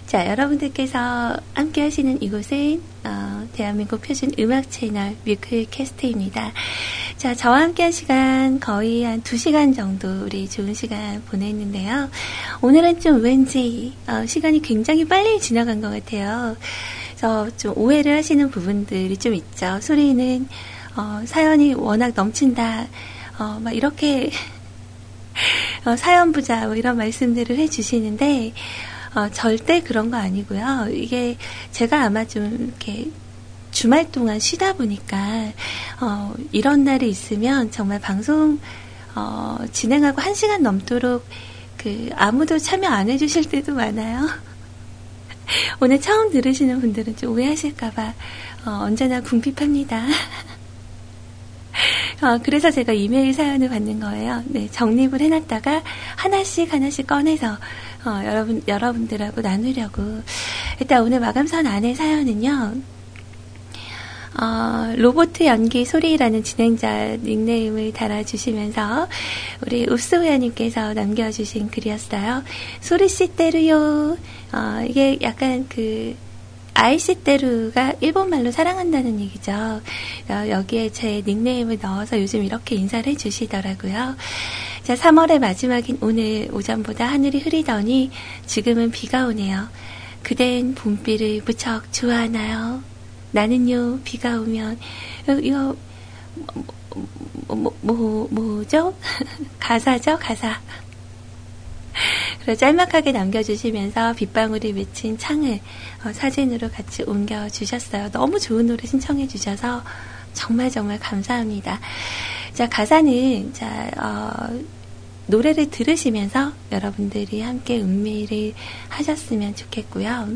자, 여러분들께서 함께 하시는 이곳은, 어, 대한민국 표준 음악 채널 뮤클캐스트입니다. 자, 저와 함께 한 시간 거의 한 두시간 정도 우리 좋은 시간 보냈는데요. 오늘은 좀 왠지, 어, 시간이 굉장히 빨리 지나간 것 같아요. 그래서 좀 오해를 하시는 부분들이 좀 있죠. 소리는, 어, 사연이 워낙 넘친다. 어, 막 이렇게 어, 사연 부자 뭐 이런 말씀들을 해주시는데 어, 절대 그런 거 아니고요. 이게 제가 아마 좀 이렇게 주말 동안 쉬다 보니까 어, 이런 날이 있으면 정말 방송 어, 진행하고 한 시간 넘도록 그 아무도 참여 안 해주실 때도 많아요. 오늘 처음 들으시는 분들은 좀 오해하실까봐 어, 언제나 궁핍합니다. 어, 그래서 제가 이메일 사연을 받는 거예요. 네, 정립을 해놨다가 하나씩 하나씩 꺼내서 어, 여러분 여러분들하고 나누려고. 일단 오늘 마감선 안에 사연은요. 어, 로보트 연기 소리라는 진행자 닉네임을 달아주시면서 우리 읍스우야님께서 남겨주신 글이었어요. 소리 씨 때르요. 어, 이게 약간 그 아이시테루가 일본말로 사랑한다는 얘기죠. 어, 여기에 제 닉네임을 넣어서 요즘 이렇게 인사를 해주시더라고요. 자, 3월의 마지막인 오늘 오전보다 하늘이 흐리더니 지금은 비가 오네요. 그댄 봄비를 무척 좋아하나요? 나는요, 비가 오면, 어, 이거, 뭐, 뭐, 뭐, 뭐죠? 가사죠? 가사. 짤막하게 남겨주시면서 빗방울이 맺힌 창을 어, 사진으로 같이 옮겨주셨어요. 너무 좋은 노래 신청해주셔서 정말 정말 감사합니다. 자, 가사는, 자, 어, 노래를 들으시면서 여러분들이 함께 음미를 하셨으면 좋겠고요.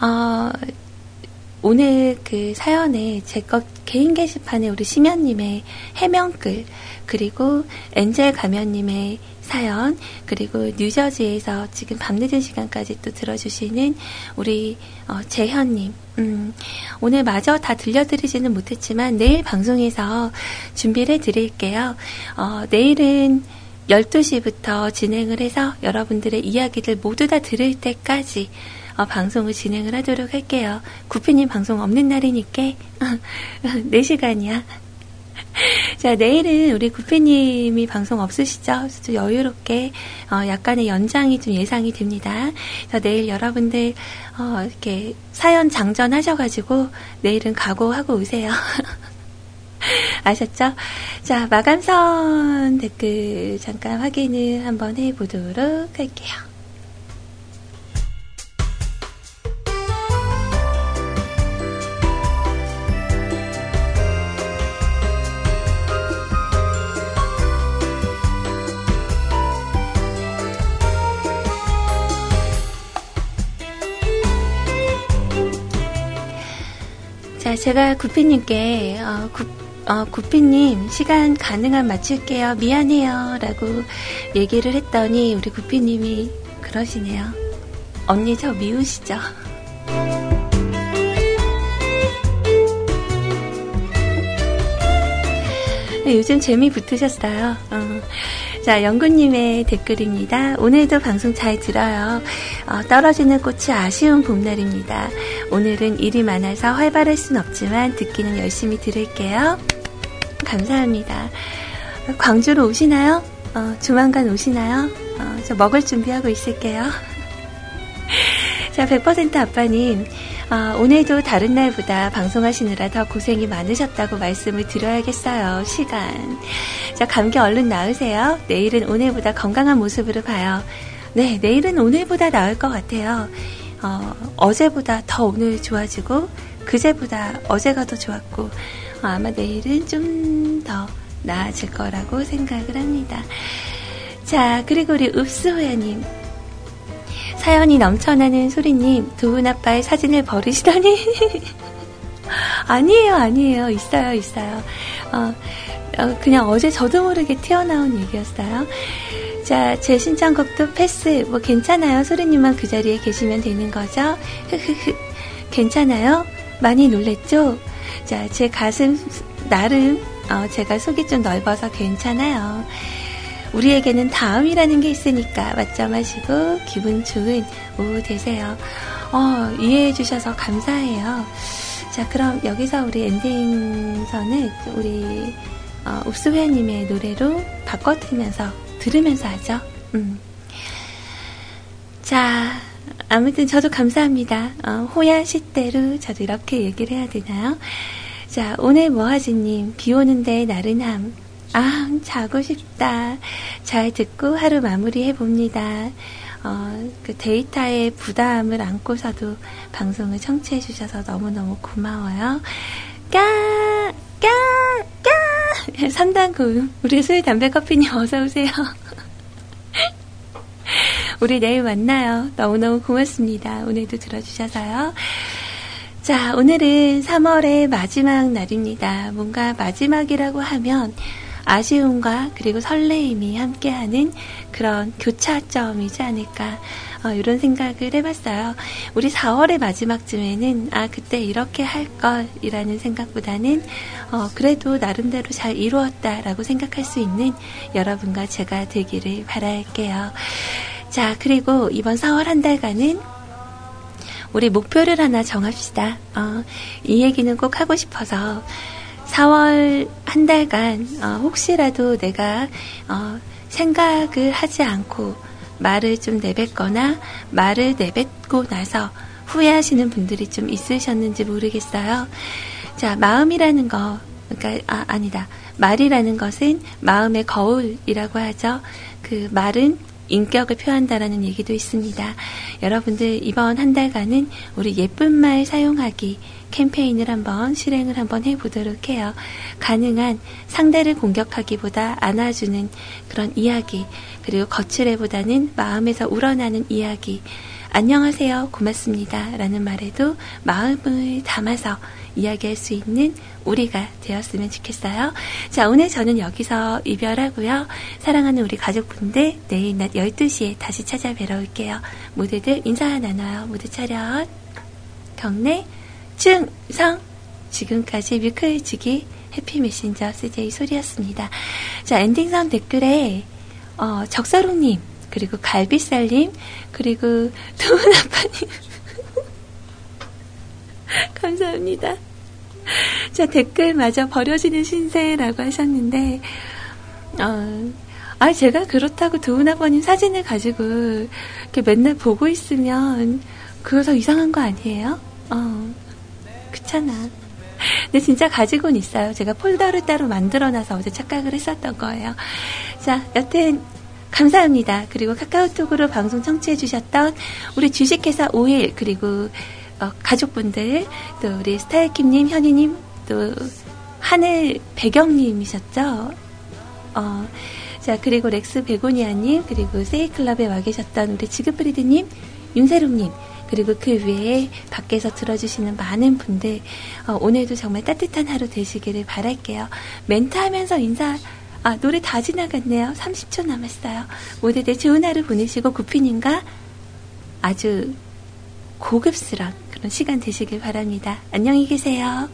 어, 오늘 그 사연에 제 것 개인 게시판에 우리 심연님의 해명글 그리고 엔젤 가면님의 사연 그리고 뉴저지에서 지금 밤늦은 시간까지 또 들어주시는 우리 어, 재현님 음, 오늘 마저 다 들려드리지는 못했지만 내일 방송에서 준비를 해드릴게요. 어, 내일은 12시부터 진행을 해서 여러분들의 이야기들 모두 다 들을 때까지 어, 방송을 진행을 하도록 할게요. 구피님 방송 없는 날이니까 4시간이야. 자, 내일은 우리 구피님이 방송 없으시죠? 그래서 좀 여유롭게, 어, 약간의 연장이 좀 예상이 됩니다. 자, 내일 여러분들, 어, 이렇게 사연 장전하셔가지고, 내일은 각오하고 오세요. 아셨죠? 자, 마감선 댓글 잠깐 확인을 한번 해보도록 할게요. 자, 제가 구피님께, 어, 구, 어, 구피님, 시간 가능한 맞출게요. 미안해요. 라고 얘기를 했더니, 우리 구피님이 그러시네요. 언니 저 미우시죠? 네, 요즘 재미 붙으셨어요. 어. 자, 영구님의 댓글입니다. 오늘도 방송 잘 들어요. 어, 떨어지는 꽃이 아쉬운 봄날입니다. 오늘은 일이 많아서 활발할 순 없지만 듣기는 열심히 들을게요. 감사합니다. 광주로 오시나요? 어, 조만간 오시나요? 어, 저 먹을 준비하고 있을게요. 자, 100% 아빠님. 아, 오늘도 다른 날보다 방송하시느라 더 고생이 많으셨다고 말씀을 드려야겠어요. 시간. 자, 감기 얼른 나으세요. 내일은 오늘보다 건강한 모습으로 봐요. 네, 내일은 오늘보다 나을 것 같아요. 어, 어제보다 더 오늘 좋아지고, 그제보다 어제가 더 좋았고, 어, 아마 내일은 좀 더 나아질 거라고 생각을 합니다. 자, 그리고 우리 읍스호야님. 사연이 넘쳐나는 소리님, 두 분 아빠의 사진을 버리시다니. 아니에요, 아니에요. 있어요, 있어요. 어, 어, 그냥 어제 저도 모르게 튀어나온 얘기였어요. 자, 제 신청곡도 패스. 뭐 괜찮아요. 소리님만 그 자리에 계시면 되는 거죠. 흐흐흐. 괜찮아요? 많이 놀랬죠? 자, 제 가슴, 나름, 어, 제가 속이 좀 넓어서 괜찮아요. 우리에게는 다음이라는 게 있으니까 맞점하시고 기분 좋은 오후 되세요. 어, 이해해 주셔서 감사해요. 자, 그럼 여기서 우리 엔딩선은 우리 어, 읍수회원님의 노래로 바꿔드리면서 들으면서 하죠. 음. 자, 아무튼 저도 감사합니다. 어, 호야 시대로 저도 이렇게 얘기를 해야 되나요? 자, 오늘 뭐하지님, 비 오는데 나른함. 아, 자고 싶다. 잘 듣고 하루 마무리 해 봅니다. 어, 그 데이터의 부담을 안고서도 방송을 청취해 주셔서 너무너무 고마워요. 까! 까! 까! 상당 고음. 우리 술, 담배, 커피님 어서오세요. 우리 내일 만나요. 너무너무 고맙습니다. 오늘도 들어주셔서요. 자, 오늘은 3월의 마지막 날입니다. 뭔가 마지막이라고 하면 아쉬움과 그리고 설레임이 함께하는 그런 교차점이지 않을까 어, 이런 생각을 해봤어요. 우리 4월의 마지막쯤에는 아 그때 이렇게 할 걸이라는 생각보다는 어, 그래도 나름대로 잘 이루었다라고 생각할 수 있는 여러분과 제가 되기를 바랄게요. 자 그리고 이번 4월 한 달간은 우리 목표를 하나 정합시다. 어, 이 얘기는 꼭 하고 싶어서 4월 한 달간 어, 혹시라도 내가 어, 생각을 하지 않고 말을 좀 내뱉거나 말을 내뱉고 나서 후회하시는 분들이 좀 있으셨는지 모르겠어요. 자, 마음이라는 거, 그러니까 아, 아니다. 말이라는 것은 마음의 거울이라고 하죠. 그 말은 인격을 표한다라는 얘기도 있습니다. 여러분들 이번 한 달간은 우리 예쁜 말 사용하기 캠페인을 한번 실행을 한번 해보도록 해요. 가능한 상대를 공격하기보다 안아주는 그런 이야기, 그리고 거칠애보다는 마음에서 우러나는 이야기, 안녕하세요, 고맙습니다. 라는 말에도 마음을 담아서 이야기할 수 있는 우리가 되었으면 좋겠어요. 자, 오늘 저는 여기서 이별하고요. 사랑하는 우리 가족분들 내일 낮 12시에 다시 찾아뵈러 올게요. 모두들 인사 나눠요. 모두 차렷. 경례. 충성! 지금까지 뮤클지기 해피메신저 CJ 소리였습니다. 자, 엔딩성 댓글에, 어, 적사롱님, 그리고 갈비살님, 그리고 도은아빠님. 감사합니다. 자, 댓글마저 버려지는 신세라고 하셨는데, 어, 아, 제가 그렇다고 도은아버님 사진을 가지고 이렇게 맨날 보고 있으면 그거 이상한 거 아니에요? 어. 그렇잖아. 근데 진짜 가지고는 있어요. 제가 폴더를 따로 만들어놔서 어제 착각을 했었던 거예요. 자, 여튼 감사합니다. 그리고 카카오톡으로 방송 청취해주셨던 우리 주식회사 오일 그리고 어, 가족분들 또 우리 스타일킴님, 현이님 또 하늘 배경님이셨죠. 어, 자 그리고 렉스 베고니아님 그리고 세이클럽에 와 계셨던 우리 지그프리드님, 윤세롱님 그리고 그 외에 밖에서 들어주시는 많은 분들 어, 오늘도 정말 따뜻한 하루 되시기를 바랄게요. 멘트 하면서 인사 아 노래 다 지나갔네요. 30초 남았어요. 모두들 좋은 하루 보내시고 구피님과 아주 고급스러운 그런 시간 되시길 바랍니다. 안녕히 계세요.